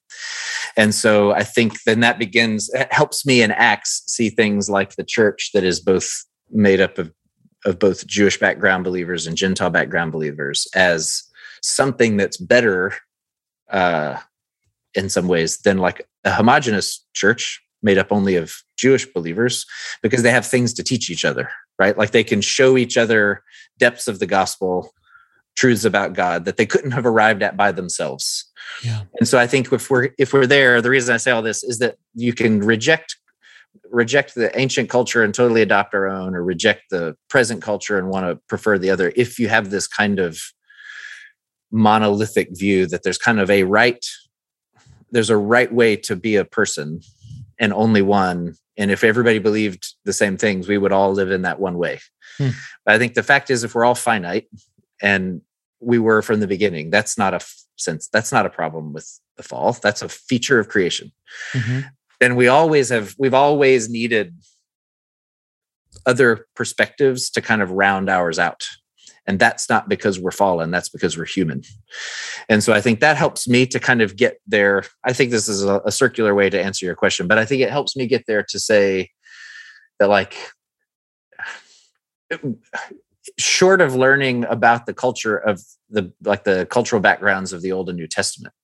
And so I think then that begins helps me in Acts see things like the church that is both made up of of both Jewish background believers and Gentile background believers as something that's better uh, in some ways than like a homogenous church made up only of Jewish believers because they have things to teach each other, right? Like they can show each other depths of the gospel, truths about God that they couldn't have arrived at by themselves. Yeah. And so I think if we're if we're there, the reason I say all this is that you can reject reject the ancient culture and totally adopt our own or reject the present culture and want to prefer the other if you have this kind of monolithic view that there's kind of a right there's a right way to be a person and only one. And if everybody believed the same things, we would all live in that one way. Hmm. But I think the fact is, if we're all finite and we were from the beginning, that's not a sense, that's not a problem with the fall. That's a feature of creation. Mm-hmm. And we always have, we've always needed other perspectives to kind of round ours out. And that's not because we're fallen, that's because we're human. And so I think that helps me to kind of get there. I think this is a, a circular way to answer your question, but I think it helps me get there to say that, like, short of learning about the culture of the like the cultural backgrounds of the old and new testament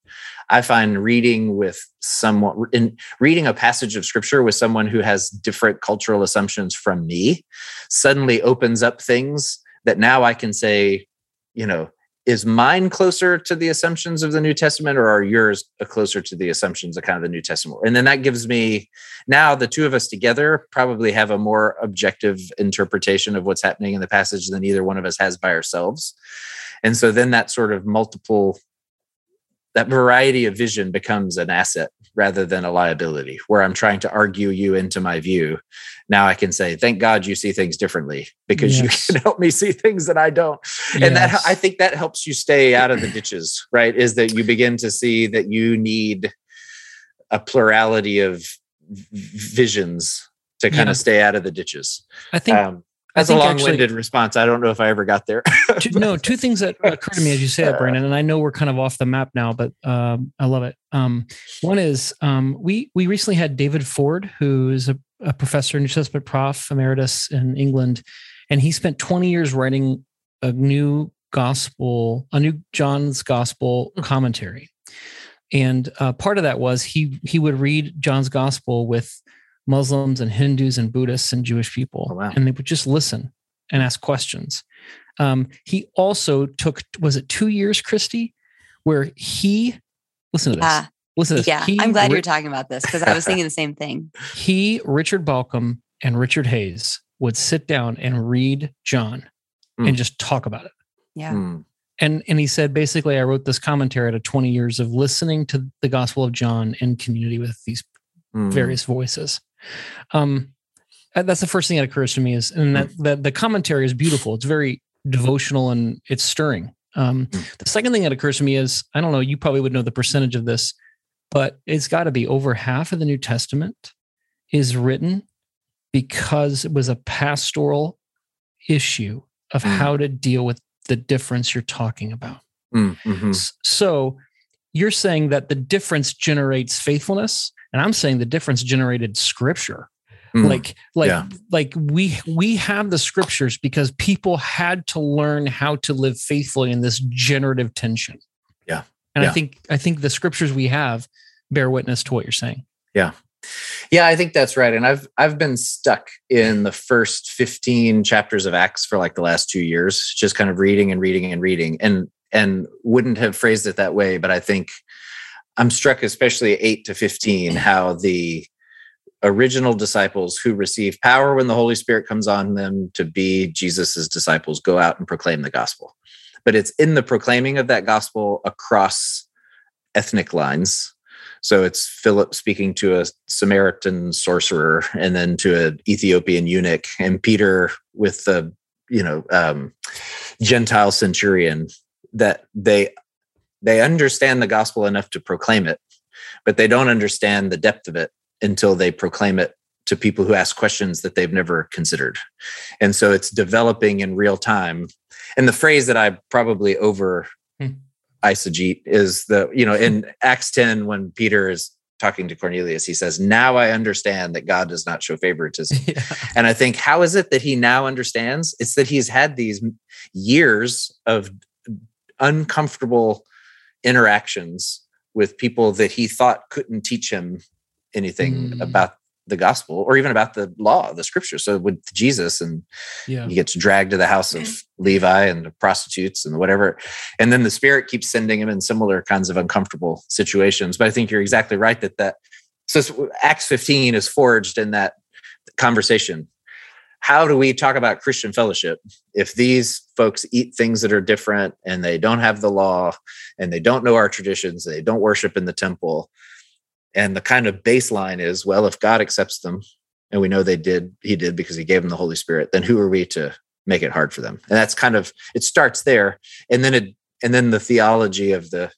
i find reading with someone in reading a passage of scripture with someone who has different cultural assumptions from me suddenly opens up things that now I can say, you know, is mine closer to the assumptions of the New Testament or are yours closer to the assumptions of kind of the New Testament? And then that gives me now the two of us together probably have a more objective interpretation of what's happening in the passage than either one of us has by ourselves. And so then that sort of multiple that variety of vision becomes an asset rather than a liability where i'm trying to argue you into my view now i can say thank god you see things differently because yes. you can help me see things that i don't yes. and that i think that helps you stay out of the ditches right is that you begin to see that you need a plurality of visions to kind yeah. of stay out of the ditches i think um, that's a long-winded actually, response. I don't know if I ever got there. two, no, two things that occur to me as you say that, Brandon, and I know we're kind of off the map now, but um, I love it. Um, one is um, we we recently had David Ford, who is a, a professor, New Testament prof emeritus in England, and he spent 20 years writing a new gospel, a new John's gospel hmm. commentary, and uh, part of that was he he would read John's gospel with Muslims and Hindus and Buddhists and Jewish people, oh, wow. and they would just listen and ask questions. Um, he also took was it two years, Christy, where he listen to this. Uh, listen to this. Yeah, he, I'm glad you're talking about this because I was thinking the same thing. He, Richard Bauckham, and Richard Hays would sit down and read John mm. and just talk about it. Yeah. Mm. And and he said basically, I wrote this commentary out of 20 years of listening to the Gospel of John in community with these mm. various voices. Um, uh, that's the first thing that occurs to me is, and that, hmm. that the commentary is beautiful. It's very devotional and it's stirring. Um, mm. The second thing that occurs to me is, I don't know, you probably would know the percentage of this, but it's got to be over half of the New Testament is written because it was a pastoral issue of mm. how to deal with the difference you're talking about. Mm, mm-hmm. So you're saying that the difference generates faithfulness and i'm saying the difference generated scripture mm, like like yeah. like we we have the scriptures because people had to learn how to live faithfully in this generative tension yeah and yeah. i think i think the scriptures we have bear witness to what you're saying. Yeah. Yeah, I think that's right. And I've I've been stuck in the first 15 chapters of Acts for like the last 2 years, just kind of reading and reading and reading and and wouldn't have phrased it that way, but I think I'm struck especially 8 to 15 how the original disciples who receive power when the Holy Spirit comes on them to be Jesus's disciples go out and proclaim the gospel. But it's in the proclaiming of that gospel across ethnic lines. So it's Philip speaking to a Samaritan sorcerer and then to an Ethiopian eunuch, and Peter with the you know um, Gentile centurion. That they they understand the gospel enough to proclaim it, but they don't understand the depth of it until they proclaim it to people who ask questions that they've never considered. And so it's developing in real time. And the phrase that I probably over hmm. eisegete is the, you know, in Acts 10, when Peter is talking to Cornelius, he says, Now I understand that God does not show favoritism. Yeah. And I think, how is it that he now understands? It's that he's had these years of uncomfortable interactions with people that he thought couldn't teach him anything mm. about the gospel or even about the law, the scripture. So with Jesus and yeah. he gets dragged to the house of Levi and the prostitutes and whatever. And then the spirit keeps sending him in similar kinds of uncomfortable situations. But I think you're exactly right that that so Acts 15 is forged in that conversation. How do we talk about Christian fellowship if these folks eat things that are different and they don't have the law and they don't know our traditions, they don't worship in the temple? and the kind of baseline is well if god accepts them and we know they did he did because he gave them the holy spirit then who are we to make it hard for them and that's kind of it starts there and then it and then the theology of the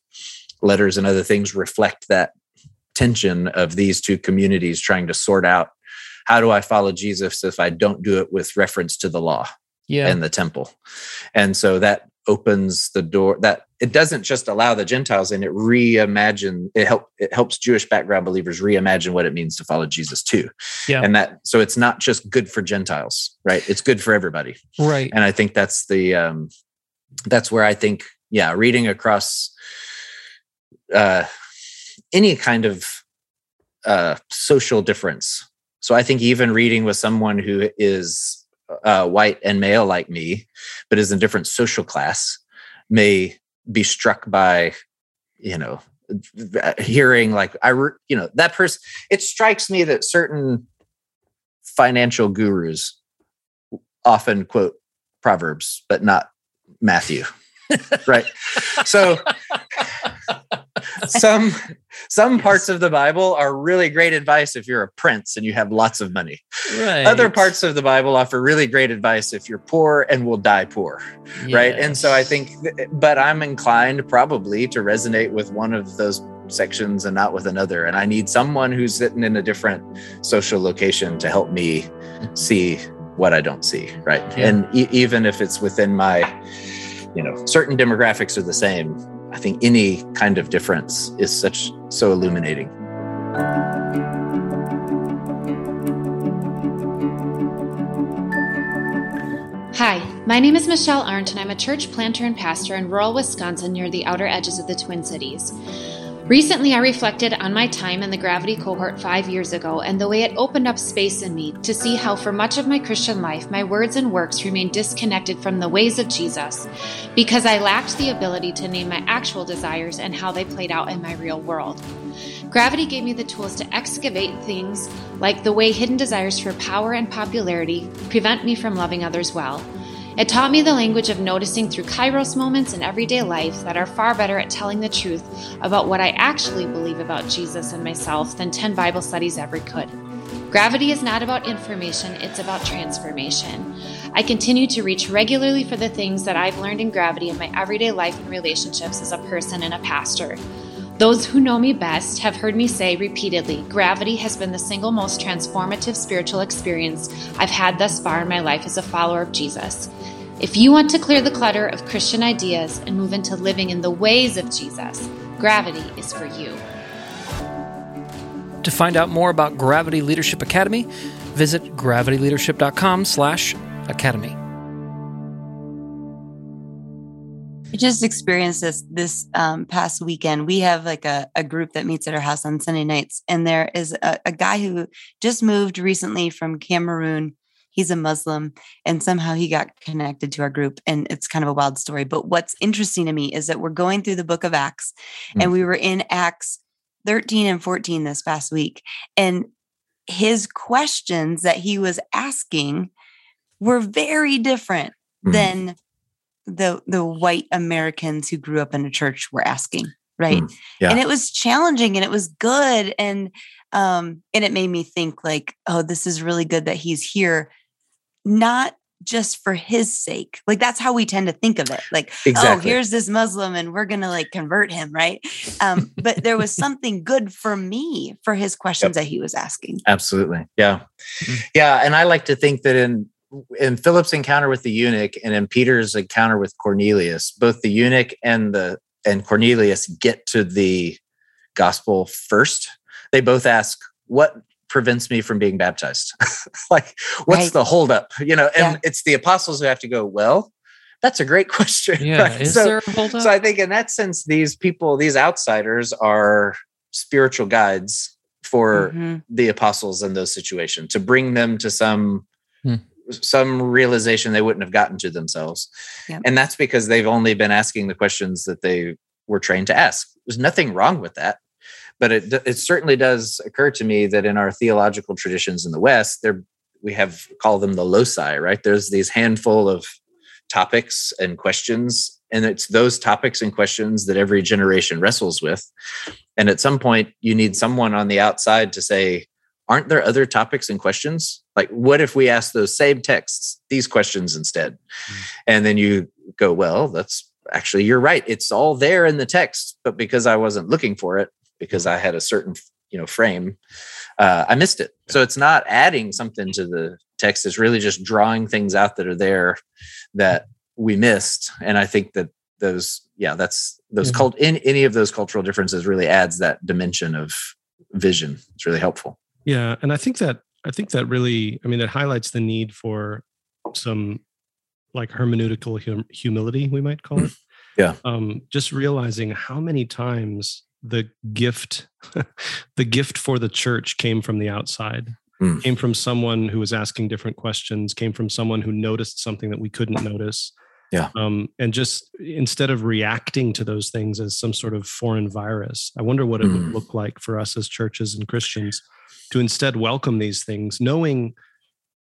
letters and other things reflect that tension of these two communities trying to sort out how do i follow jesus if i don't do it with reference to the law yeah. and the temple? And so that opens the door that it doesn't just allow the gentiles in it reimagine it help it helps jewish background believers reimagine what it means to follow jesus too. Yeah. And that so it's not just good for gentiles right? It's good for everybody. Right. And i think that's the um that's where i think yeah reading across uh any kind of uh social difference so i think even reading with someone who is uh, white and male like me, but is in a different social class, may be struck by, you know, hearing like I, you know, that person. It strikes me that certain financial gurus often quote proverbs, but not Matthew. right. So some some parts of the Bible are really great advice if you're a prince and you have lots of money. Right. Other parts of the Bible offer really great advice if you're poor and will die poor. Yes. Right. And so I think, but I'm inclined probably to resonate with one of those sections and not with another. And I need someone who's sitting in a different social location to help me see what I don't see. Right. Yeah. And e- even if it's within my, you know, certain demographics are the same I think any kind of difference is such so illuminating. Hi, my name is Michelle Arndt, and I'm a church planter and pastor in rural Wisconsin near the outer edges of the Twin Cities. Recently, I reflected on my time in the Gravity cohort five years ago and the way it opened up space in me to see how, for much of my Christian life, my words and works remained disconnected from the ways of Jesus because I lacked the ability to name my actual desires and how they played out in my real world. Gravity gave me the tools to excavate things like the way hidden desires for power and popularity prevent me from loving others well it taught me the language of noticing through kairos moments in everyday life that are far better at telling the truth about what I actually believe about Jesus and myself than 10 Bible studies ever could. Gravity is not about information, it's about transformation. I continue to reach regularly for the things that I've learned in gravity in my everyday life and relationships as a person and a pastor. Those who know me best have heard me say repeatedly gravity has been the single most transformative spiritual experience I've had thus far in my life as a follower of Jesus. If you want to clear the clutter of Christian ideas and move into living in the ways of Jesus, Gravity is for you. To find out more about Gravity Leadership Academy, visit gravityleadership.com/academy. I just experienced this this um, past weekend. We have like a, a group that meets at our house on Sunday nights, and there is a, a guy who just moved recently from Cameroon. He's a Muslim, and somehow he got connected to our group, and it's kind of a wild story. But what's interesting to me is that we're going through the Book of Acts, Mm. and we were in Acts 13 and 14 this past week, and his questions that he was asking were very different Mm. than the the white Americans who grew up in a church were asking, right? Mm, yeah. And it was challenging and it was good and um and it made me think like, oh, this is really good that he's here not just for his sake. Like that's how we tend to think of it. Like, oh, here's this Muslim and we're going to like convert him, right? Um but there was something good for me for his questions that he was asking. Absolutely. Yeah. Mhm. Yeah. And I like to think that in in Philip's encounter with the eunuch and in Peter's encounter with Cornelius, both the eunuch and the and Cornelius get to the gospel first. They both ask, what prevents me from being baptized? like, what's Right. the holdup? You know, and Yeah. it's the apostles who have to go, well, that's a great question. Yeah. right? Is So- there a hold up? so I think in that sense, these people, these outsiders are spiritual guides for Mhm. the apostles in those situations to bring them to some. Some realization they wouldn't have gotten to themselves. Yep. And that's because they've only been asking the questions that they were trained to ask. There's nothing wrong with that. But it it certainly does occur to me that in our theological traditions in the West, there we have call them the loci, right? There's these handful of topics and questions and it's those topics and questions that every generation wrestles with and at some point you need someone on the outside to say aren't there other topics and questions? Like what if we ask those same texts these questions instead? And then you go well that's actually you're right. It's all there in the text but because i wasn't looking for it because i had a certain you know frame uh, i missed it. So it's not adding something to the text. It's really just drawing things out that are there that we missed. And i think that those yeah that's those Yeah. cult in any of those cultural differences really adds that dimension of vision. It's really helpful Yeah, and I think that I think that really, I mean, it highlights the need for some like hermeneutical hum- humility, we might call it. Yeah. Um, just realizing how many times the gift, the gift for the church came from the outside, Mm. came from someone who was asking different questions, came from someone who noticed something that we couldn't notice. Yeah. Um, and just instead of reacting to those things as some sort of foreign virus, I wonder what it would Mm. look like for us as churches and Christians to instead welcome these things, knowing,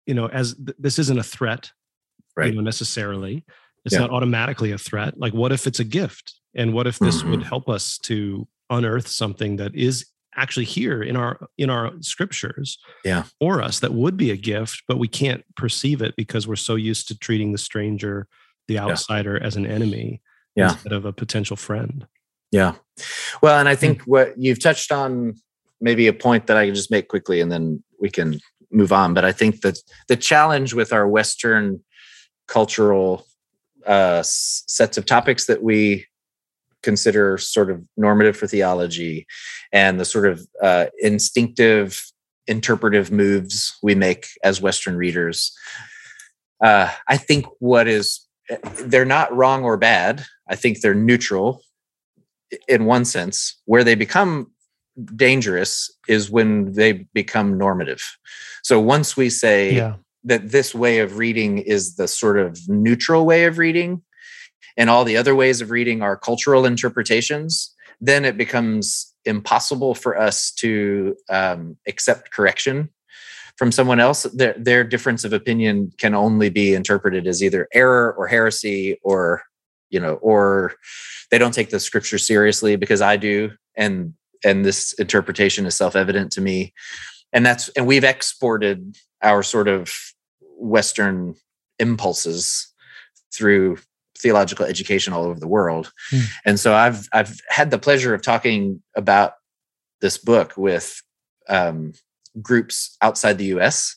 you know, as th- this isn't a threat, Right. you know, necessarily. It's Yeah. not automatically a threat. Like, what if it's a gift? And what if this would Mhm. help us to unearth something that is actually here in our in our scriptures Yeah. for us that would be a gift, but we can't perceive it because we're so used to treating the stranger, the outsider, as an enemy Yeah. instead of a potential friend. Yeah. Well, and I think what you've touched on maybe a point that I can just make quickly and then we can move on. But I think that the challenge with our Western cultural uh, sets of topics that we consider sort of normative for theology and the sort of uh, instinctive interpretive moves we make as Western readers. Uh, I think what is, they're not wrong or bad. I think they're neutral in one sense where they become dangerous is when they become normative so once we say yeah. that this way of reading is the sort of neutral way of reading and all the other ways of reading are cultural interpretations then it becomes impossible for us to um, accept correction from someone else their, their difference of opinion can only be interpreted as either error or heresy or you know or they don't take the scripture seriously because i do. And and this interpretation is self-evident to me. And that's and we've exported our sort of western impulses through theological education all over the world. Hmm. and so i've i've had the pleasure of talking about this book with um, groups outside the us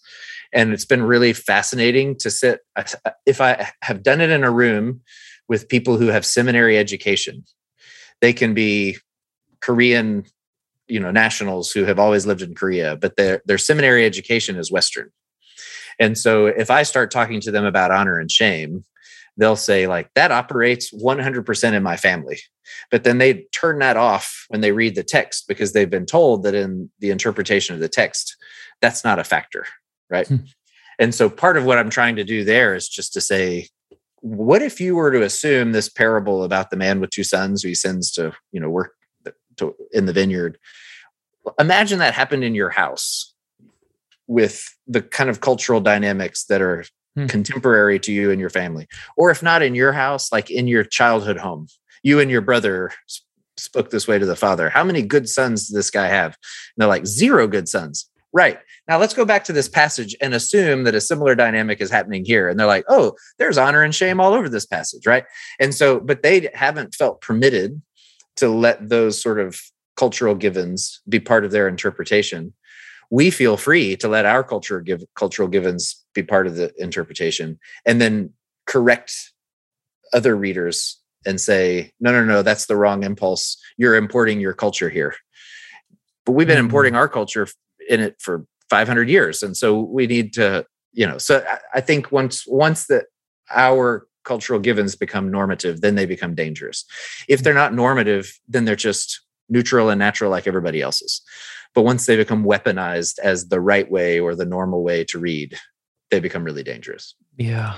and it's been really fascinating to sit if i have done it in a room with people who have seminary education they can be korean you know nationals who have always lived in korea but their their seminary education is western. And so if i start talking to them about honor and shame they'll say like that operates 100% in my family. But then they turn that off when they read the text because they've been told that in the interpretation of the text that's not a factor right? Hmm. and so part of what i'm trying to do there is just to say what if you were to assume this parable about the man with two sons who he sends to you know work to, in the vineyard? Imagine that happened in your house with the kind of cultural dynamics that are hmm. contemporary to you and your family or if not in your house like in your childhood home. You and your brother spoke this way to the father. How many good sons does this guy have? And they're like zero good sons. Right. Now let's go back to this passage and assume that a similar dynamic is happening here. And they're like oh there's honor and shame all over this passage right? And so but they haven't felt permitted to let those sort of cultural givens be part of their interpretation we feel free to let our culture give cultural givens be part of the interpretation and then correct other readers and say no no no that's the wrong impulse. You're importing your culture here. But we've been mm-hmm. importing our culture in it for 500 years and so we need to you know so i think once once that our cultural givens become normative then they become dangerous. If they're not normative then they're just neutral and natural like everybody else's but once they become weaponized as the right way or the normal way to read, they become really dangerous. Yeah.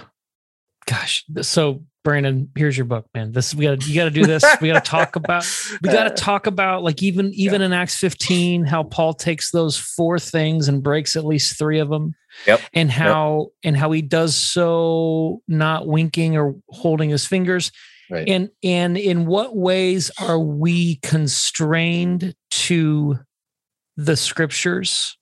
Gosh. So Brandon, here's your book, man. This we got you got to do this. We got to talk about we got to talk about like even even yeah. in Acts 15 how Paul takes those four things and breaks at least 3 of them. Yep. And how yep. and how he does so not winking or holding his fingers. Right. And and in what ways are we constrained to the scriptures?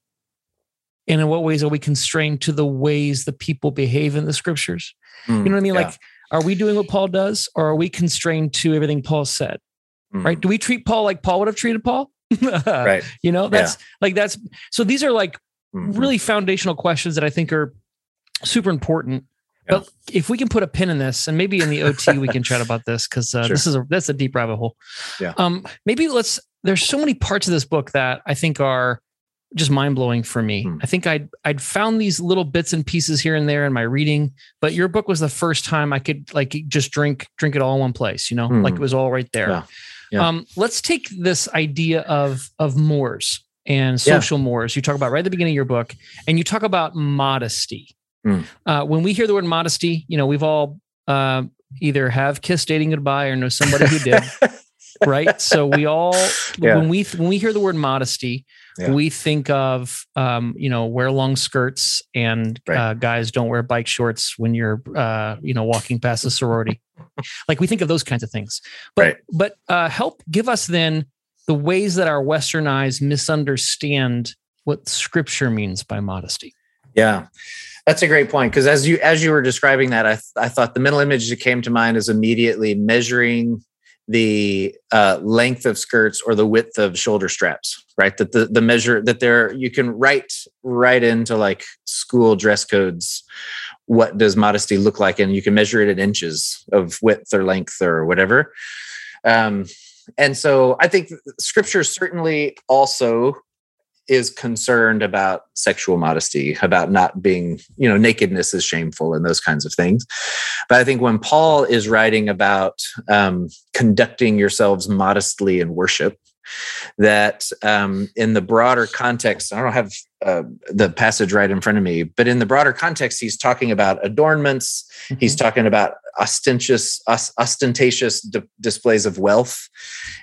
And in what ways are we constrained to the ways the people behave in the scriptures? Mm, you know what I mean? Yeah. Like, are we doing what Paul does, or are we constrained to everything Paul said? Mm. Right? Do we treat Paul like Paul would have treated Paul? right. You know, that's yeah. like that's so these are like mm-hmm. really foundational questions that I think are super important. Yeah. But if we can put a pin in this, and maybe in the OT we can chat about this because uh, sure. this is a that's a deep rabbit hole. Yeah. Um. Maybe let's there's so many parts of this book that I think are just mind blowing for me. Hmm. I think I'd I'd found these little bits and pieces here and there in my reading, but your book was the first time I could like just drink drink it all in one place. You know, hmm. like it was all right there. Yeah. Yeah. Um, let's take this idea of of mores and social yeah. mores. You talk about right at the beginning of your book, and you talk about modesty. Hmm. Uh, when we hear the word modesty, you know, we've all uh, either have kissed dating goodbye or know somebody who did. right? So we all yeah. when we when we hear the word modesty, yeah. we think of um, you know wear long skirts and right. uh, guys don't wear bike shorts when you're uh, you know walking past a sorority. like we think of those kinds of things. But right. but uh, help give us then the ways that our Western eyes misunderstand what Scripture means by modesty. Yeah. That's a great point because as you as you were describing that, I th- I thought the mental image that came to mind is immediately measuring the uh, length of skirts or the width of shoulder straps right? That the, the measure that there you can write right into like school dress codes what does modesty look like and you can measure it in inches of width or length or whatever. Um, and so i think scripture certainly also is concerned about sexual modesty, about not being, you know, nakedness is shameful and those kinds of things. But I think when Paul is writing about um, conducting yourselves modestly in worship, that um, in the broader context, I don't have uh, the passage right in front of me, but in the broader context, he's talking about adornments. Mm-hmm. He's talking about ostentatious, ostentatious di- displays of wealth,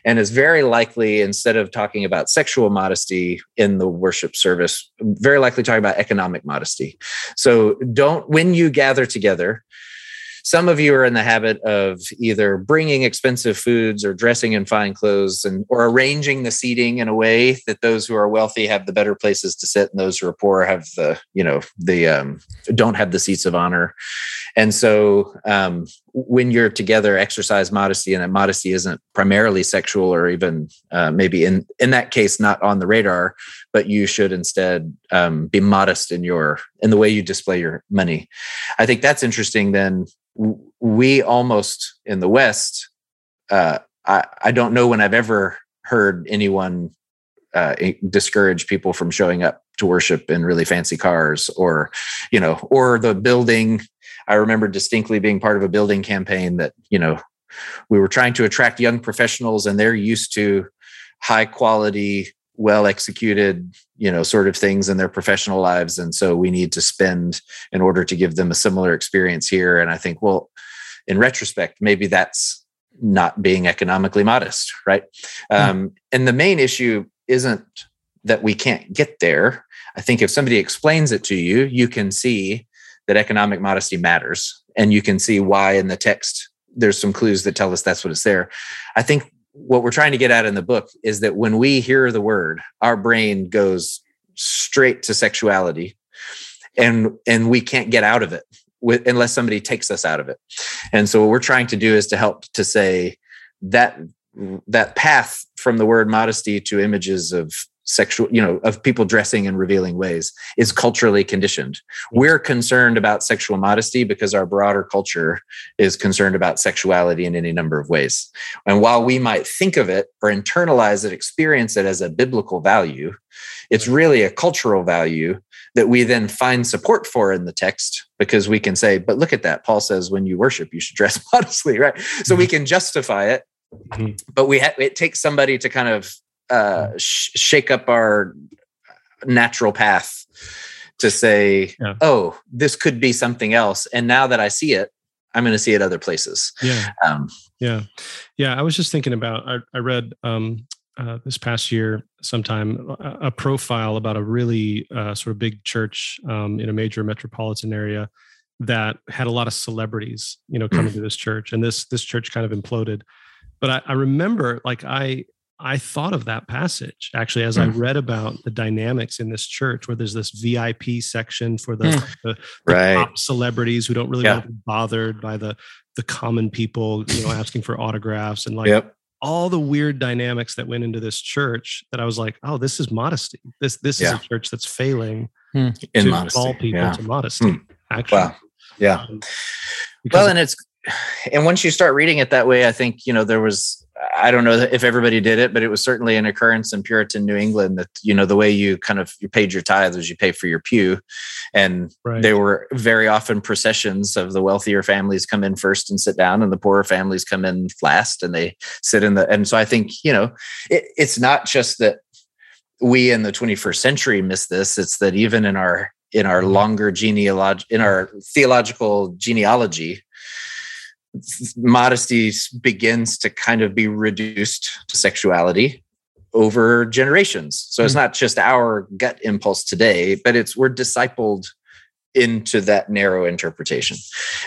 and is very likely, instead of talking about sexual modesty in the worship service, very likely talking about economic modesty. So don't, when you gather together, some of you are in the habit of either bringing expensive foods or dressing in fine clothes and or arranging the seating in a way that those who are wealthy have the better places to sit and those who are poor have the you know the um, don't have the seats of honor. And so um, when you're together exercise modesty and that modesty isn't primarily sexual or even uh, maybe in in that case not on the radar but you should instead um, be modest in your in the way you display your money i think that's interesting then we almost in the West, uh, I, I don't know when I've ever heard anyone uh, discourage people from showing up to worship in really fancy cars or, you know, or the building. I remember distinctly being part of a building campaign that, you know, we were trying to attract young professionals and they're used to high quality, well executed, you know, sort of things in their professional lives. And so we need to spend in order to give them a similar experience here. And I think, well, in retrospect, maybe that's not being economically modest, right? Mm-hmm. Um, and the main issue isn't that we can't get there. I think if somebody explains it to you, you can see that economic modesty matters and you can see why in the text there's some clues that tell us that's what it's there. I think what we're trying to get at in the book is that when we hear the word, our brain goes straight to sexuality and and we can't get out of it with, unless somebody takes us out of it. And so what we're trying to do is to help to say that that path from the word modesty to images of sexual you know of people dressing in revealing ways is culturally conditioned. We're concerned about sexual modesty because our broader culture is concerned about sexuality in any number of ways. And while we might think of it or internalize it experience it as a biblical value it's really a cultural value that we then find support for in the text because we can say but look at that. Paul says when you worship you should dress modestly right? So we can justify it mm-hmm. but we ha- it takes somebody to kind of uh, sh- shake up our natural path to say, yeah. oh, this could be something else. And now that I see it, I'm going to see it other places. Yeah. Um, yeah. Yeah. I was just thinking about, I, I read um, uh, this past year sometime a, a profile about a really uh, sort of big church um, in a major metropolitan area that had a lot of celebrities, you know, coming to this church and this, this church kind of imploded. But I, I remember like I, I thought of that passage actually as I hmm. read about the dynamics in this church, where there's this VIP section for the, mm. the, the right. top celebrities who don't really yeah. want to be bothered by the the common people, you know, asking for autographs and like yep. all the weird dynamics that went into this church. That I was like, oh, this is modesty. This this yeah. is a church that's failing mm. in to modesty. call people yeah. to modesty. Mm. Actually, wow. yeah. Um, well, and it's and once you start reading it that way, I think you know there was I don't know if everybody did it, but it was certainly an occurrence in Puritan New England that you know the way you kind of you paid your tithes was you pay for your pew, and right. there were very often processions of the wealthier families come in first and sit down, and the poorer families come in last and they sit in the. And so I think you know it, it's not just that we in the 21st century miss this; it's that even in our in our longer genealogy in our theological genealogy modesty begins to kind of be reduced to sexuality over generations. So it's hmm. not just our gut impulse today, but it's we're discipled into that narrow interpretation.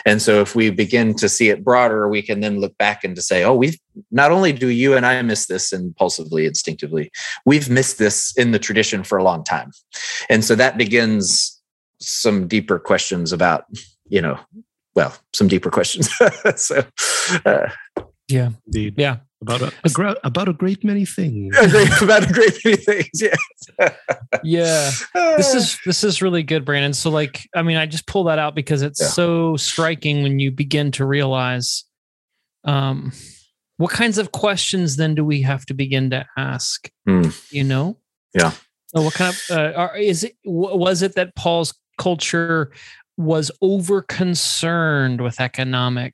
And so if we begin to see it broader, we can then look back and to say, oh, we've not only do you and I miss this impulsively, instinctively, we've missed this in the tradition for a long time. And so that begins some deeper questions about, you know, well, some deeper questions. so, uh, yeah, indeed, yeah, about a, a gra- about a great many things. about a great many things. Yes. yeah. This is this is really good, Brandon. So, like, I mean, I just pull that out because it's yeah. so striking when you begin to realize, um, what kinds of questions then do we have to begin to ask? Mm. You know. Yeah. So what kind of uh, are, is it? Was it that Paul's culture was over concerned with economic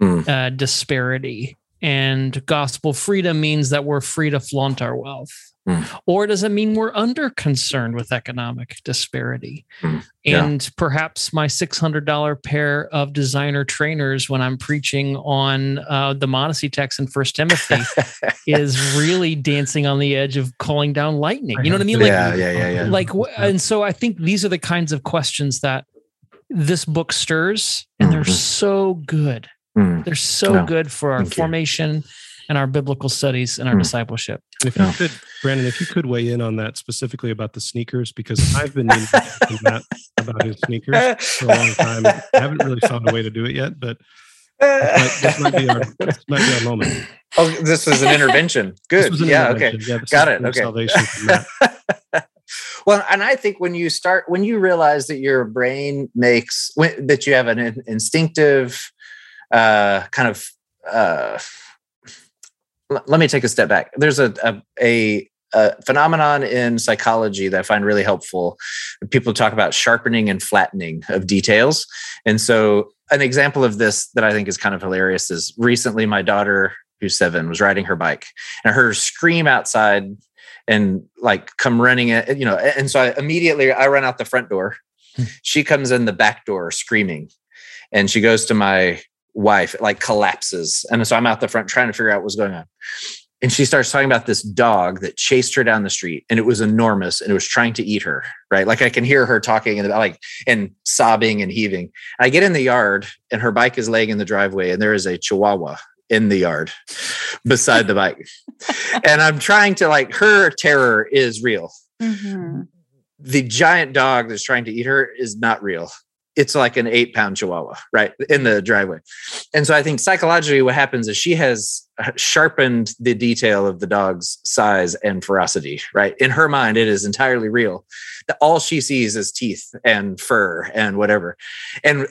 mm. uh, disparity. And gospel freedom means that we're free to flaunt our wealth. Mm. Or does it mean we're under concerned with economic disparity? Mm. Yeah. And perhaps my $600 pair of designer trainers when I'm preaching on uh, the modesty text in First Timothy is really dancing on the edge of calling down lightning. You know what I mean? Like, yeah, yeah, yeah, yeah. Like, and so I think these are the kinds of questions that this book stirs, and mm-hmm. they're so good. Mm. They're so no. good for our Thank formation you. and our biblical studies and our mm. discipleship. If you could, Brandon, if you could weigh in on that specifically about the sneakers, because I've been that about his sneakers for a long time. I haven't really found a way to do it yet, but this might, be, our, this might be our moment. Oh, this was an intervention. Good. An yeah. Intervention. Okay. Yeah, Got it. Okay. Salvation well, and I think when you start, when you realize that your brain makes when, that you have an instinctive uh, kind of. Uh, let me take a step back. There's a, a, a a phenomenon in psychology that I find really helpful. People talk about sharpening and flattening of details. And so, an example of this that I think is kind of hilarious is recently my daughter, who's seven, was riding her bike and I heard her scream outside and like come running at, you know. And so I immediately I run out the front door. Hmm. she comes in the back door screaming and she goes to my wife, like collapses. And so I'm out the front trying to figure out what's going on and she starts talking about this dog that chased her down the street and it was enormous and it was trying to eat her right like i can hear her talking and like and sobbing and heaving i get in the yard and her bike is laying in the driveway and there is a chihuahua in the yard beside the bike. And i'm trying to like her terror is real. Mm-hmm. the giant dog that's trying to eat her is not real. It's like an eight pound chihuahua right in the driveway. And so i think psychologically what happens is she has sharpened the detail of the dog's size and ferocity right? In her mind it is entirely real. All she sees is teeth and fur and whatever. And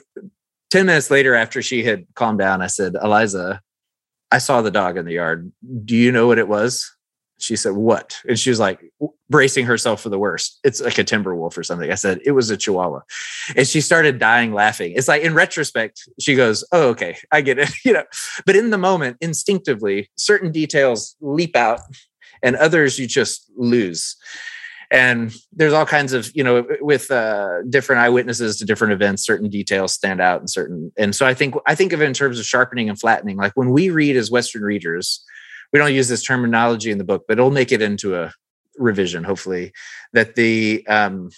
10 minutes later after she had calmed down i said eliza i saw the dog in the yard do you know what it was she said, What? And she was like bracing herself for the worst. It's like a timber wolf or something. I said, It was a chihuahua. And she started dying laughing. It's like in retrospect, she goes, Oh, okay, I get it. you know, but in the moment, instinctively, certain details leap out and others you just lose. And there's all kinds of, you know, with uh, different eyewitnesses to different events, certain details stand out and certain. And so I think I think of it in terms of sharpening and flattening. Like when we read as Western readers, we don't use this terminology in the book, but it'll make it into a revision, hopefully, that the um,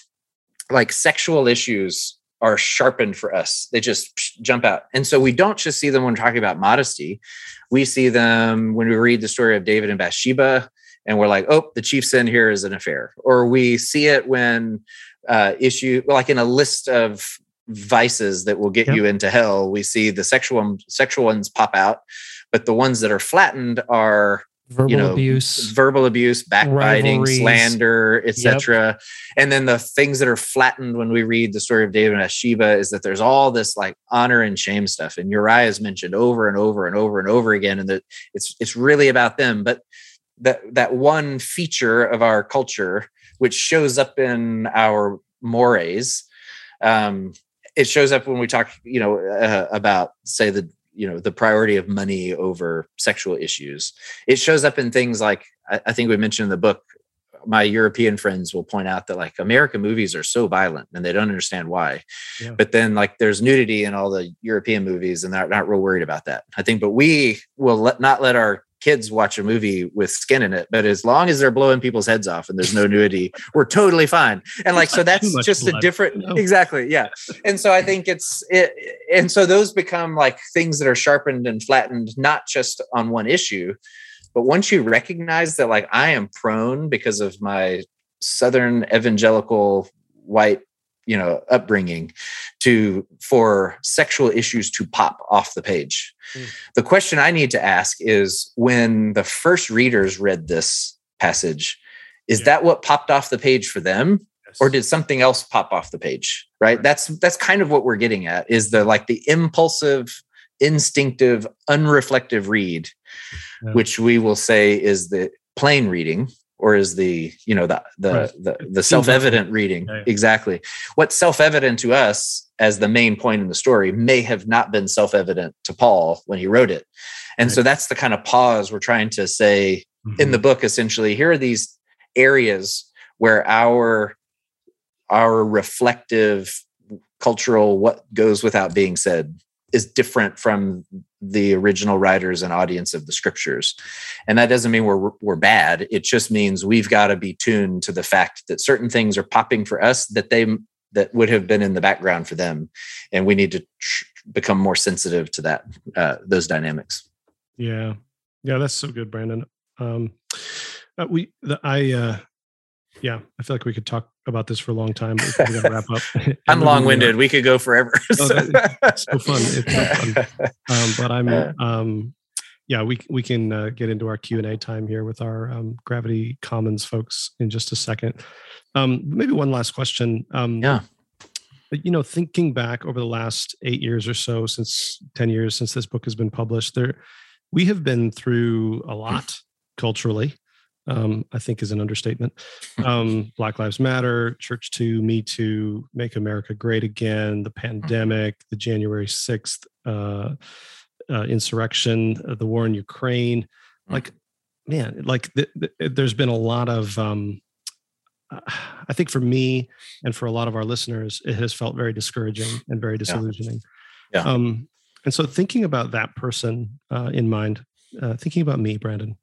like sexual issues are sharpened for us. They just jump out. And so we don't just see them when we're talking about modesty. We see them when we read the story of David and Bathsheba, and we're like, oh, the chief sin here is an affair. Or we see it when uh, issue, like in a list of vices that will get yep. you into hell, we see the sexual sexual ones pop out but the ones that are flattened are verbal you know, abuse verbal abuse backbiting rivalries. slander etc yep. and then the things that are flattened when we read the story of david and bathsheba is that there's all this like honor and shame stuff and uriah is mentioned over and over and over and over again and that it's it's really about them but that that one feature of our culture which shows up in our mores um, it shows up when we talk you know uh, about say the you know the priority of money over sexual issues. It shows up in things like I, I, think we mentioned in the book my european friends will point out that like american movies are so violent and they don't understand why. Yeah. but then like there's nudity in all the european movies and they're not real worried about that. I think but we will let, not let our kids watch a movie with skin in it, but as long as they're blowing people's heads off and there's no nudity, we're totally fine. And like, so that's just blood. a different, no. exactly. Yeah. And so I think it's, it, and so those become like things that are sharpened and flattened, not just on one issue, but once you recognize that, like, I am prone because of my Southern evangelical white you know upbringing to for sexual issues to pop off the page mm. the question i need to ask is when the first readers read this passage is yeah. that what popped off the page for them yes. or did something else pop off the page right? right that's that's kind of what we're getting at is the like the impulsive instinctive unreflective read yeah. which we will say is the plain reading or is the you know the the right. the, the self-evident reading yeah, exactly what's self-evident to us as the main point in the story may have not been self-evident to paul when he wrote it and right. so that's the kind of pause we're trying to say mm-hmm. in the book essentially here are these areas where our our reflective cultural what goes without being said is different from the original writers and audience of the scriptures. And that doesn't mean we're we're bad. It just means we've got to be tuned to the fact that certain things are popping for us that they that would have been in the background for them, and we need to tr- become more sensitive to that uh, those dynamics. Yeah, yeah, that's so good, Brandon. Um, uh, we the, I uh, yeah, I feel like we could talk about this for a long time. But we got to wrap up. I'm long winded. We could go forever. so. Oh, it's so fun. It's so fun. Um, but I'm, um, yeah, we we can uh, get into our Q and A time here with our um, Gravity Commons folks in just a second. Um, maybe one last question. Um, yeah. You know, thinking back over the last eight years or so, since ten years since this book has been published, there we have been through a lot culturally um, I think is an understatement. Um, Black Lives Matter, Church Too, Me Too, Make America Great Again, the pandemic, the January 6th uh, uh, insurrection, uh, the war in Ukraine. Like, man, like th- th- there's been a lot of, um, I think for me and for a lot of our listeners, it has felt very discouraging and very disillusioning. Yeah. yeah. Um, and so thinking about that person uh, in mind, uh, thinking about me, Brandon.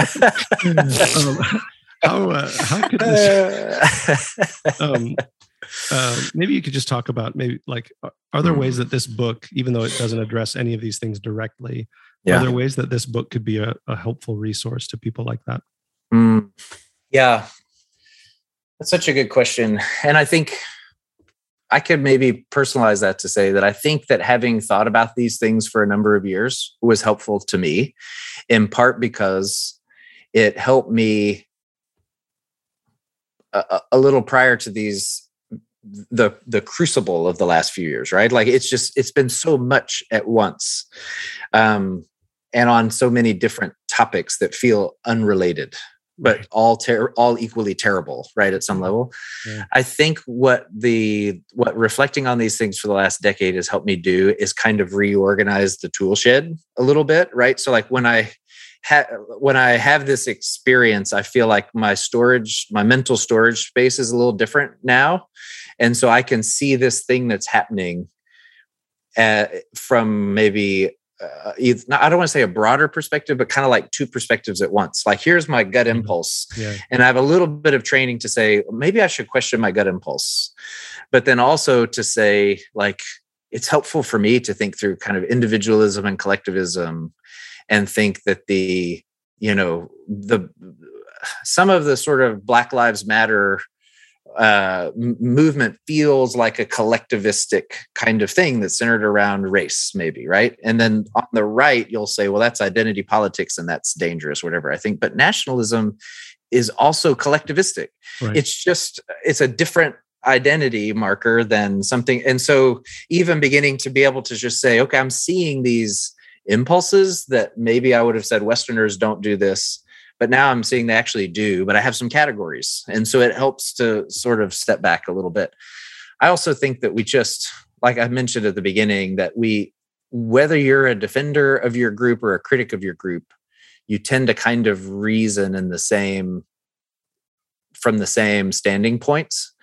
Um, how uh, how could this? Um, uh, maybe you could just talk about maybe like are there ways that this book, even though it doesn't address any of these things directly, yeah. are there ways that this book could be a, a helpful resource to people like that? Mm, yeah, that's such a good question, and I think I could maybe personalize that to say that I think that having thought about these things for a number of years was helpful to me, in part because it helped me a, a little prior to these the the crucible of the last few years right like it's just it's been so much at once um and on so many different topics that feel unrelated but right. all ter- all equally terrible right at some level yeah. i think what the what reflecting on these things for the last decade has helped me do is kind of reorganize the tool shed a little bit right so like when i ha- when I have this experience, I feel like my storage, my mental storage space is a little different now, and so I can see this thing that's happening uh, from maybe uh, I don't want to say a broader perspective, but kind of like two perspectives at once. Like, here's my gut mm-hmm. impulse, yeah. and I have a little bit of training to say maybe I should question my gut impulse, but then also to say like it's helpful for me to think through kind of individualism and collectivism and think that the you know the some of the sort of black lives matter uh, movement feels like a collectivistic kind of thing that's centered around race, maybe, right? And then on the right, you'll say, well, that's identity politics and that's dangerous, whatever I think. But nationalism is also collectivistic. Right. It's just, it's a different identity marker than something. And so, even beginning to be able to just say, okay, I'm seeing these impulses that maybe I would have said Westerners don't do this, but now I'm seeing they actually do, but I have some categories. And so it helps to sort of step back a little bit. I also think that we just, like I mentioned at the beginning, that we, whether you're a defender of your group or a critic of your group, you tend to kind of reason in the same from the same standing points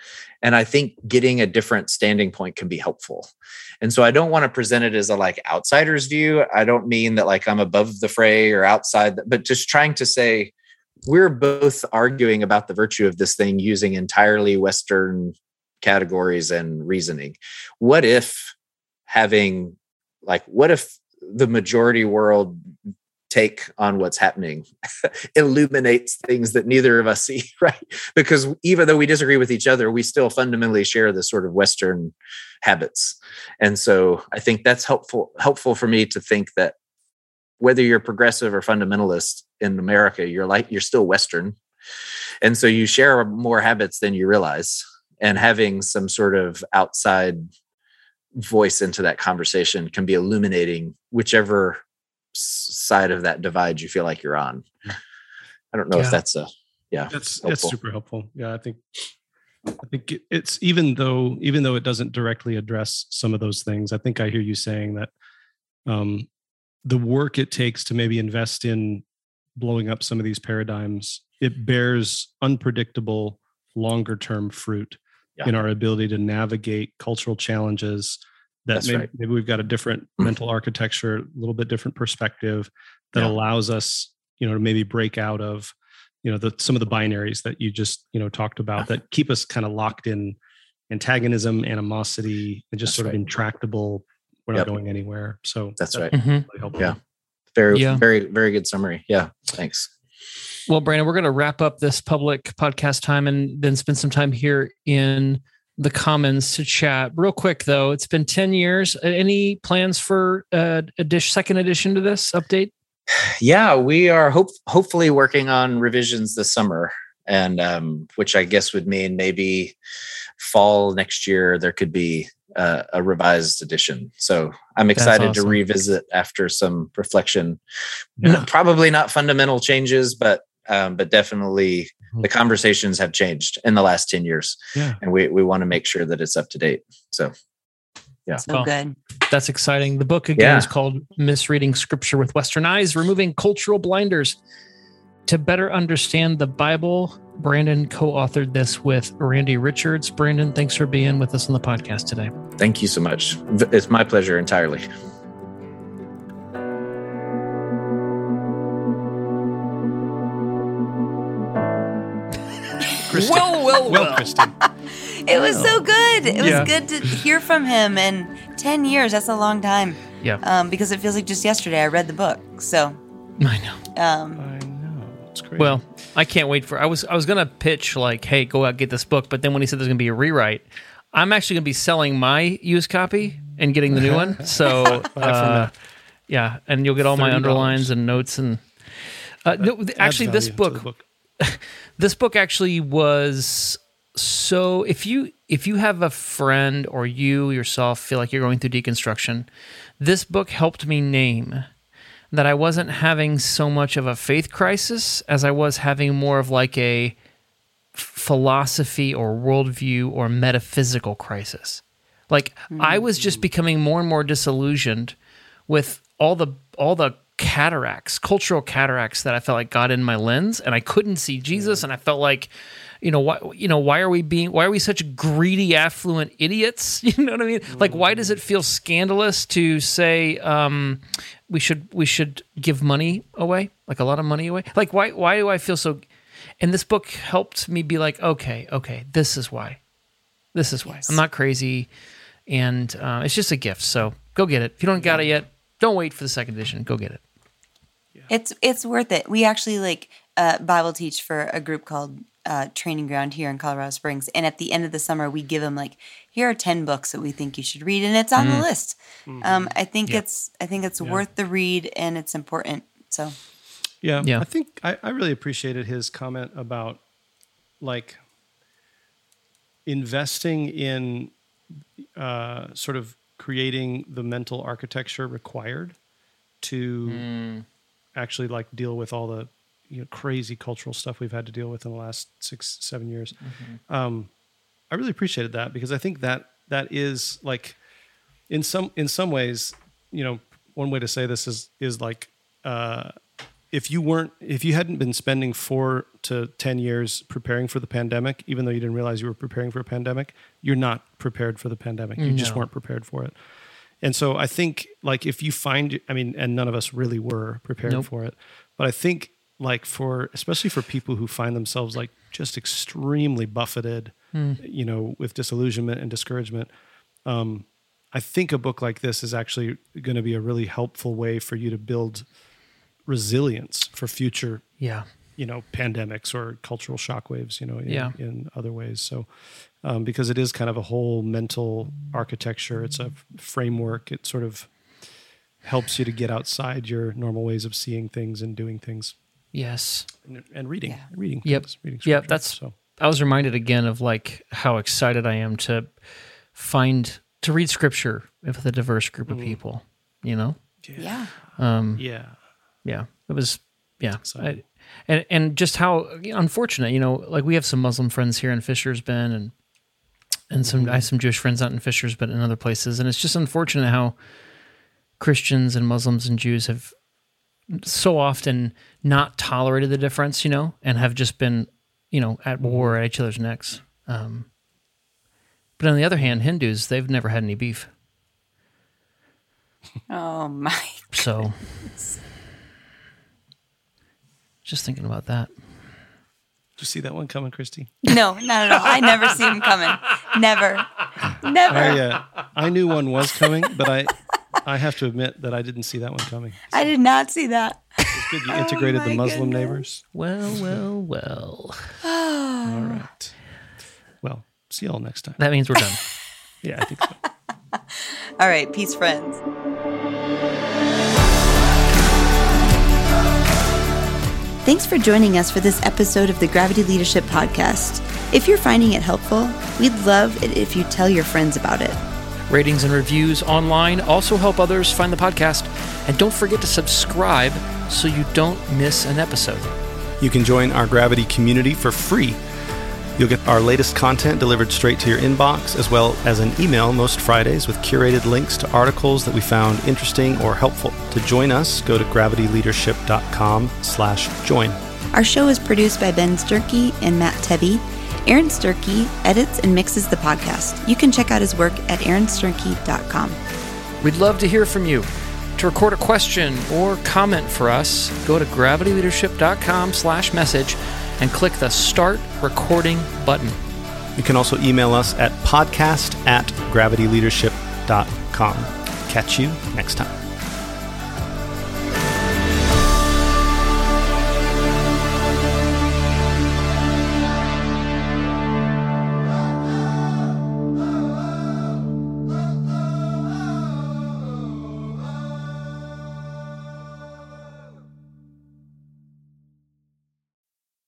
and i think getting a different standing point can be helpful. And so i don't want to present it as a like outsider's view. I don't mean that like i'm above the fray or outside but just trying to say we're both arguing about the virtue of this thing using entirely western categories and reasoning. What if having like what if the majority world take on what's happening illuminates things that neither of us see right? Because even though we disagree with each other we still fundamentally share this sort of western habits. And so i think that's helpful helpful for me to think that whether you're progressive or fundamentalist in america you're like you're still western. And so you share more habits than you realize. And having some sort of outside voice into that conversation can be illuminating whichever side of that divide you feel like you're on. I don't know yeah. if that's a yeah. That's helpful. that's super helpful. Yeah, I think I think it's even though even though it doesn't directly address some of those things, I think I hear you saying that um, the work it takes to maybe invest in blowing up some of these paradigms, it bears unpredictable longer term fruit yeah. in our ability to navigate cultural challenges that maybe, right. maybe, we've got a different mental architecture, a little bit different perspective that yeah. allows us, you know, to maybe break out of, you know, the some of the binaries that you just, you know, talked about that keep us kind of locked in antagonism, animosity, and just that's sort right. of intractable. We're yep. not going anywhere. So that's, that's right. Mm-hmm. Yeah. Very, yeah. very, very good summary. Yeah. Thanks. Well, Brandon, we're going to wrap up this public podcast time and then spend some time here in the Commons to chat. Real quick though, it's been 10 years. Any plans for uh, a dish second edition to this update? Yeah, we are hope hopefully working on revisions this summer, and um, which I guess would mean maybe fall next year there could be uh, a revised edition. So I'm excited awesome. to revisit after some reflection. Yeah. Probably not fundamental changes, but um, but definitely. Mm-hmm. the conversations have changed in the last 10 years. Yeah. And we, we want to make sure that it's up to date. So, So Well, good. That's exciting. The book again Yeah. is called Misreading Scripture with Western Eyes, Removing Cultural Blinders. To better understand the Bible, Brandon co authored this with Randy Richards. Brandon, thanks for being with us on the podcast today. thank you so much. It's my pleasure entirely. Kristen. Well, well, well, Kristen. It was so good. It was Yeah. good to hear from him. And 10 years, that's a long time. Yeah. Um, because it feels like just yesterday I read the book. So, I know. um, I know. It's great. Well, I can't wait for. I was I was gonna pitch like, hey, go out get this book, but then when he said there's gonna be a rewrite, I'm actually gonna be selling my used copy and getting the new one. So uh, yeah, and you'll get all my $30. underlines and notes and. Uh, no, actually, this value to the book, this book actually was so if you if you have a friend or you yourself feel like you're going through deconstruction this book helped me name that i wasn't having so much of a faith crisis as i was having more of like a philosophy or worldview or metaphysical crisis. Like i was just hmm. becoming more and more disillusioned with all the all the cataracts cultural cataracts that i felt like got in my lens and i couldn't see jesus. And i felt like you know why you know why are we being why are we such greedy affluent idiots? You know what i mean? Like why does it feel scandalous to say um we should we should give money away like a lot of money away? Like why why do i feel so and this book helped me be like okay okay this is why. This is why. I'm not crazy. And uh, it's just a gift. So go get it. If you don't got it yet don't wait for the second edition. Go get it It's it's worth it. We actually like uh, Bible teach for a group called uh, Training Ground here in Colorado Springs, and at the end of the summer, we give them like here are ten books that we think you should read, and it's on the list. Um, I think it's I think it's worth the read, and it's important. So Yeah, Yeah. I think I, I really appreciated his comment about like investing in uh, sort of creating the mental architecture required to actually like deal with all the you know crazy cultural stuff we've had to deal with in the last six seven years. Um, I really appreciated that because I think that that is like in some in some ways, you know, one way to say this is is like uh, if you weren't if you hadn't been spending four to ten years preparing for the pandemic, even though you didn't realize you were preparing for a pandemic, you're not prepared for the pandemic. You just weren't prepared for it. And so I think like if you find I mean, and none of us really were prepared Nope. for it, but I think like for especially for people who find themselves like just extremely buffeted, you know, with disillusionment and discouragement, um, I think a book like this is actually going to be a really helpful way for you to build resilience for future, yeah you know, pandemics or cultural shockwaves, you know, in, Yeah. in other ways. So, um, because it is kind of a whole mental architecture, it's a framework. It sort of helps you to get outside your normal ways of seeing things and doing things yes and, and reading, reading, Yep. things, reading. Yep, that's- so. I was reminded again of like how excited I am to find to read scripture with a diverse group of people. You know, yeah, Yeah. yeah, it was yeah, exciting. I, and and just how unfortunate. You know, like we have some Muslim friends here in Fisher's Bend, and and some I have some Jewish friends out in Fisher's but in other places, and it's just unfortunate how Christians and Muslims and Jews have so often not tolerated the difference, you know, and have just been, you know, at war at each other's necks. Um, but on the other hand, Hindus, they've never had any beef. oh my, So just thinking about that. Did you see that one coming, Christy? no, not at all. I never see him coming. Never, never. I, uh, I knew one was coming, but I, I have to admit that I didn't see that one coming. I did not see that. It's good you integrated the Muslim goodness. neighbors. Well, well, well. All right. Well, see y'all next time. That means we're done. Yeah, I think so. All right, peace, friends. Thanks for joining us for this episode of the Gravity Leadership Podcast. If you're finding it helpful, we'd love it if you tell your friends about it. Ratings and reviews online also help others find the podcast. And don't forget to subscribe so you don't miss an episode. You can join our Gravity community for free. You'll get our latest content delivered straight to your inbox, as well as an email most Fridays with curated links to articles that we found interesting or helpful. To join us, go to gravityleadership.com slash join. Our show is produced by Ben Sternke and Matt Tebbe. Aaron Sternke edits and mixes the podcast. You can check out his work at aaronsternke.com. We'd love to hear from you. To record a question or comment for us, go to gravityleadership.com slash message and click the Start Recording button. You can also email us at podcast at gravityleadership.com. Catch you next time.